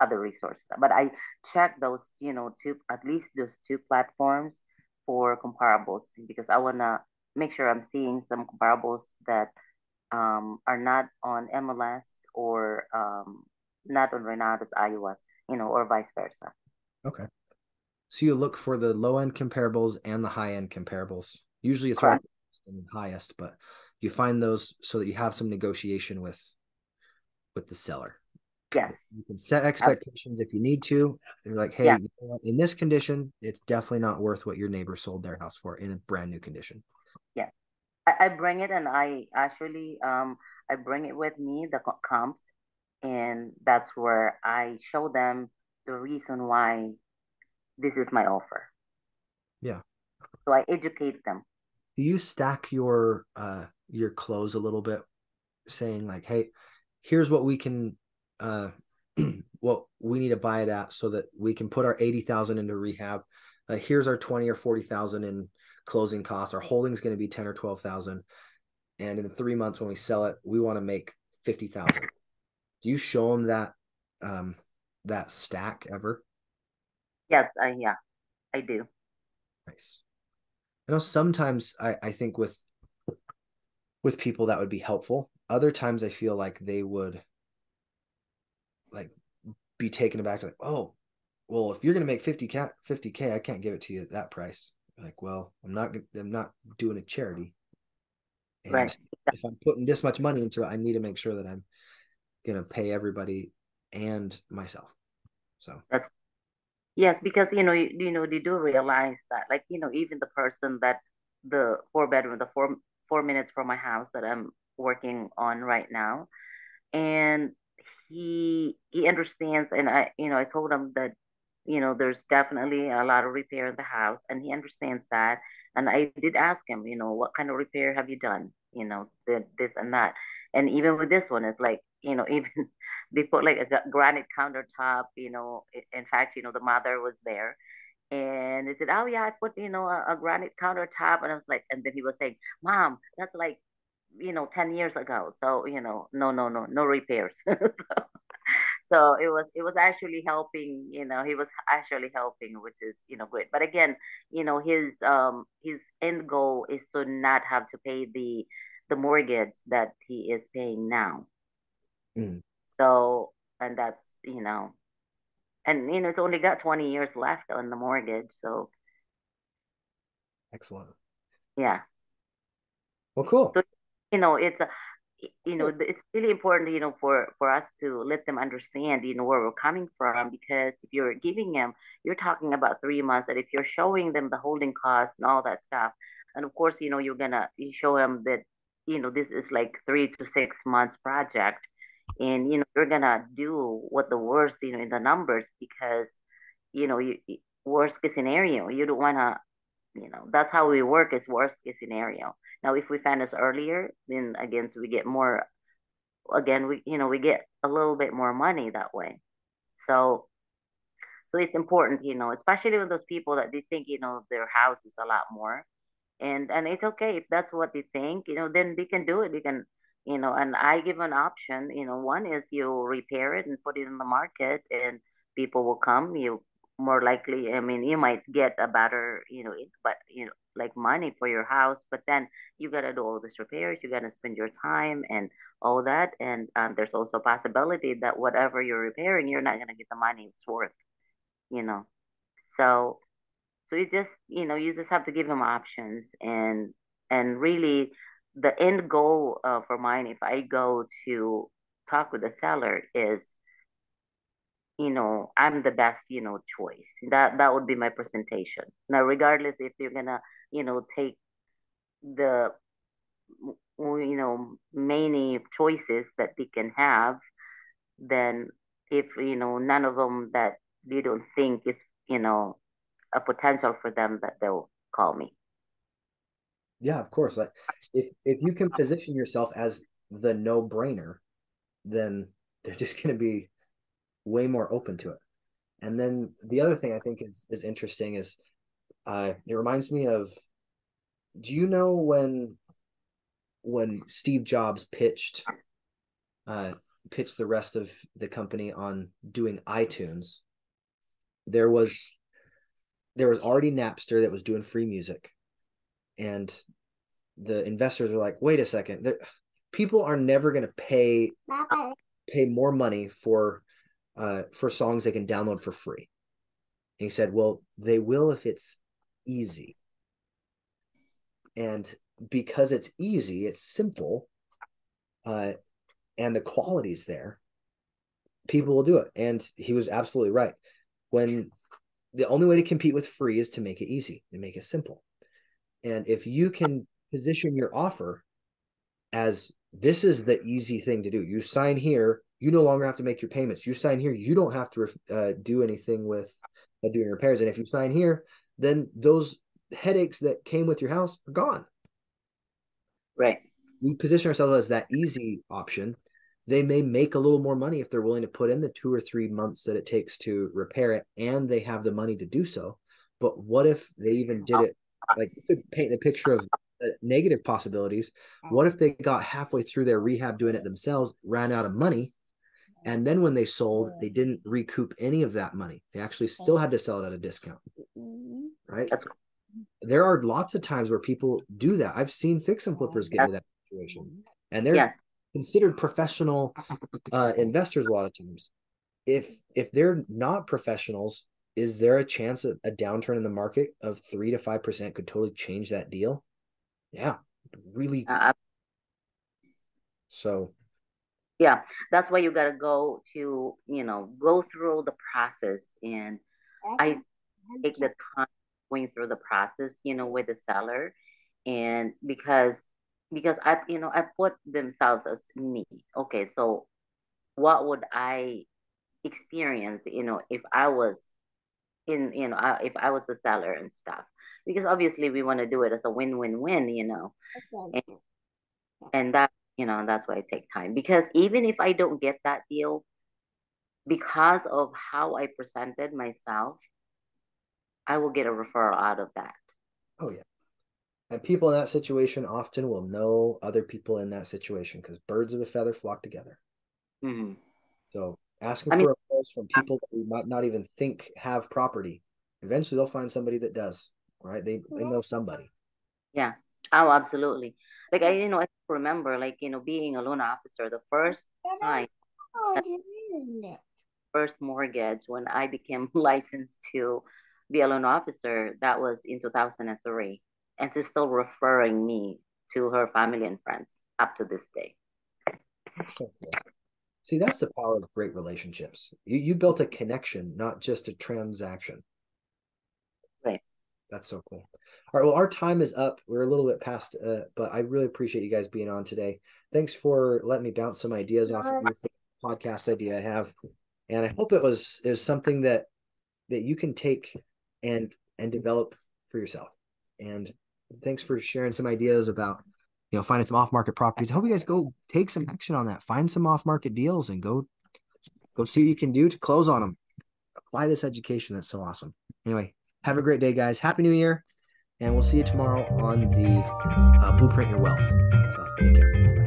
other resources. But I check those, you know, two at least those two platforms for comparables because I wanna make sure I'm seeing some comparables that um, are not on MLS or um, not on Renatus iOS, you know, or vice versa. Okay. So you look for the low end comparables and the high end comparables. Usually you throw the highest, but you find those so that you have some negotiation with with the seller. Yes. You can set expectations if you need to. You're like, hey, yeah. you know in this condition, it's definitely not worth what your neighbor sold their house for in a brand new condition. Yes. I, I bring it and I actually um I bring it with me, the comps, and that's where I show them the reason why this is my offer. Yeah. So I educate them. Do you stack your uh your clothes a little bit, saying like, hey, here's what we can uh (clears throat) what we need to buy it at so that we can put our 80,000 into rehab. Uh, here's our 20 or 40,000 in closing costs. Our holding's going to be 10 or 12,000. And in the three months when we sell it, we want to make 50,000. Do you show them that, um, that stack ever? Yes, I yeah, I do. Nice. I know sometimes I, I think with with people that would be helpful. Other times I feel like they would be taken aback like, oh, well, if you're gonna make 50 k 50k, I can't give it to you at that price. Like, well, I'm not I'm not doing a charity. And right. if I'm putting this much money into it, I need to make sure that I'm gonna pay everybody and myself. So that's Yes, because you know, you, you know, they do realize that, like you know, even the person that the four bedroom, the four four minutes from my house that I'm working on right now, and he he understands, and I you know I told him that you know there's definitely a lot of repair in the house, and he understands that, and I did ask him, you know, what kind of repair have you done, you know, the, this and that, and even with this one, it's like you know (laughs) even they put like a granite countertop you know in fact you know the mother was there and they said oh yeah i put you know a, a granite countertop and i was like and then he was saying mom that's like you know 10 years ago so you know no no no no repairs so, (laughs) so it was it was actually helping you know he was actually helping which is you know great but again you know his um his end goal is to not have to pay the the mortgage that he is paying now mm. So, and that's, you know, and, you know, it's only got 20 years left on the mortgage. So, excellent. Yeah. Well, cool. So, you know, it's a, you know it's really important you know for for us to let them understand you know where we're coming from because if you're giving them you're talking about three months and if you're showing them the holding costs and all that stuff and of course you know you're gonna you show them that you know this is like three to six months project and you know you're gonna do what the worst you know in the numbers because you know you worst case scenario you don't want to you know that's how we work is worst case scenario now if we finish earlier then again so we get more again we you know we get a little bit more money that way. So so it's important you know especially with those people that they think you know their house is a lot more. And and it's okay if that's what they think you know then they can do it. They can you know and i give an option you know one is you repair it and put it in the market and people will come. You more likely i mean you might get a better you know but you know like money for your house but then you got to do all these repairs you got to spend your time and all that and um, there's also a possibility that whatever you're repairing you're not to get the money it's worth you know? So so you just you know you just have to give them options and and really the end goal uh, for mine if i go to talk with the seller is you know i'm the best you know choice. That that would be my presentation. Now regardless if you're gonna you know take the you know many choices that they can have then if you know none of them that they don't think is you know a potential for them that they'll call me yeah of course like if if you can position yourself as the no brainer then they're just going to be way more open to it. And then the other thing I think is is interesting is uh it reminds me of do you know when when Steve Jobs pitched uh pitched the rest of the company on doing iTunes there was there was already Napster that was doing free music and the investors are like wait a second people are never going to pay pay more money for uh, for songs they can download for free. And he said, well, they will if it's easy. And because it's easy, it's simple, uh, and the quality's there, people will do it. And he was absolutely right. When the only way to compete with free is to make it easy, and make it simple. And if you can position your offer as this is the easy thing to do, you sign here, you no longer have to make your payments. You sign here, you don't have to uh, do anything with uh, doing repairs. And if you sign here, then those headaches that came with your house are gone. Right. We position ourselves as that easy option. They may make a little more money if they're willing to put in the two or three months that it takes to repair it and they have the money to do so. But what if they even did it like you could paint the picture of uh, negative possibilities? What if they got halfway through their rehab doing it themselves, ran out of money, and then when they sold, they didn't recoup any of that money. They actually still had to sell it at a discount. Mm-hmm. Right. There are lots of times where people do that. I've seen fix and flippers get into that situation. And they're yes. considered professional uh, investors a lot of times. If if they're not professionals, is there a chance that a downturn in the market of three to five percent could totally change that deal? Yeah, really. Uh, so yeah that's why you got to go to you know go through the process and i take the time going through the process you know with the seller and because because i you know i put themselves as me. Okay so what would i experience you know if i was in you know uh, if i was the seller and stuff? Because obviously we want to do it as a win-win-win you know? Okay. and, and that you know that's why i take time. Because even if i don't get that deal because of how i presented myself i will get a referral out of that. Oh yeah. And people in that situation often will know other people in that situation because birds of a feather flock together. Mm-hmm. so asking I for mean, referrals from people that we might not even think have property eventually they'll find somebody that does right? They, they know somebody. Yeah. Oh absolutely like I, you know, I remember like, you know, being a loan officer, the first time, first mortgage when I became (laughs) licensed to be a loan officer, that was in 2003. And she's still referring me to her family and friends up to this day. So cool. See, that's the power of great relationships. You you built a connection, not just a transaction. That's so cool. All right. Well, our time is up. We're a little bit past, uh, but I really appreciate you guys being on today. Thanks for letting me bounce some ideas off of your podcast idea I have, and I hope it was is something that that you can take and and develop for yourself. And thanks for sharing some ideas about you know finding some off market properties. I hope you guys go take some action on that. Find some off market deals and go go see what you can do to close on them. Apply this education. That's so awesome. Anyway, have a great day, guys. Happy New Year, and we'll see you tomorrow on the uh, Blueprint Your Wealth. So take care.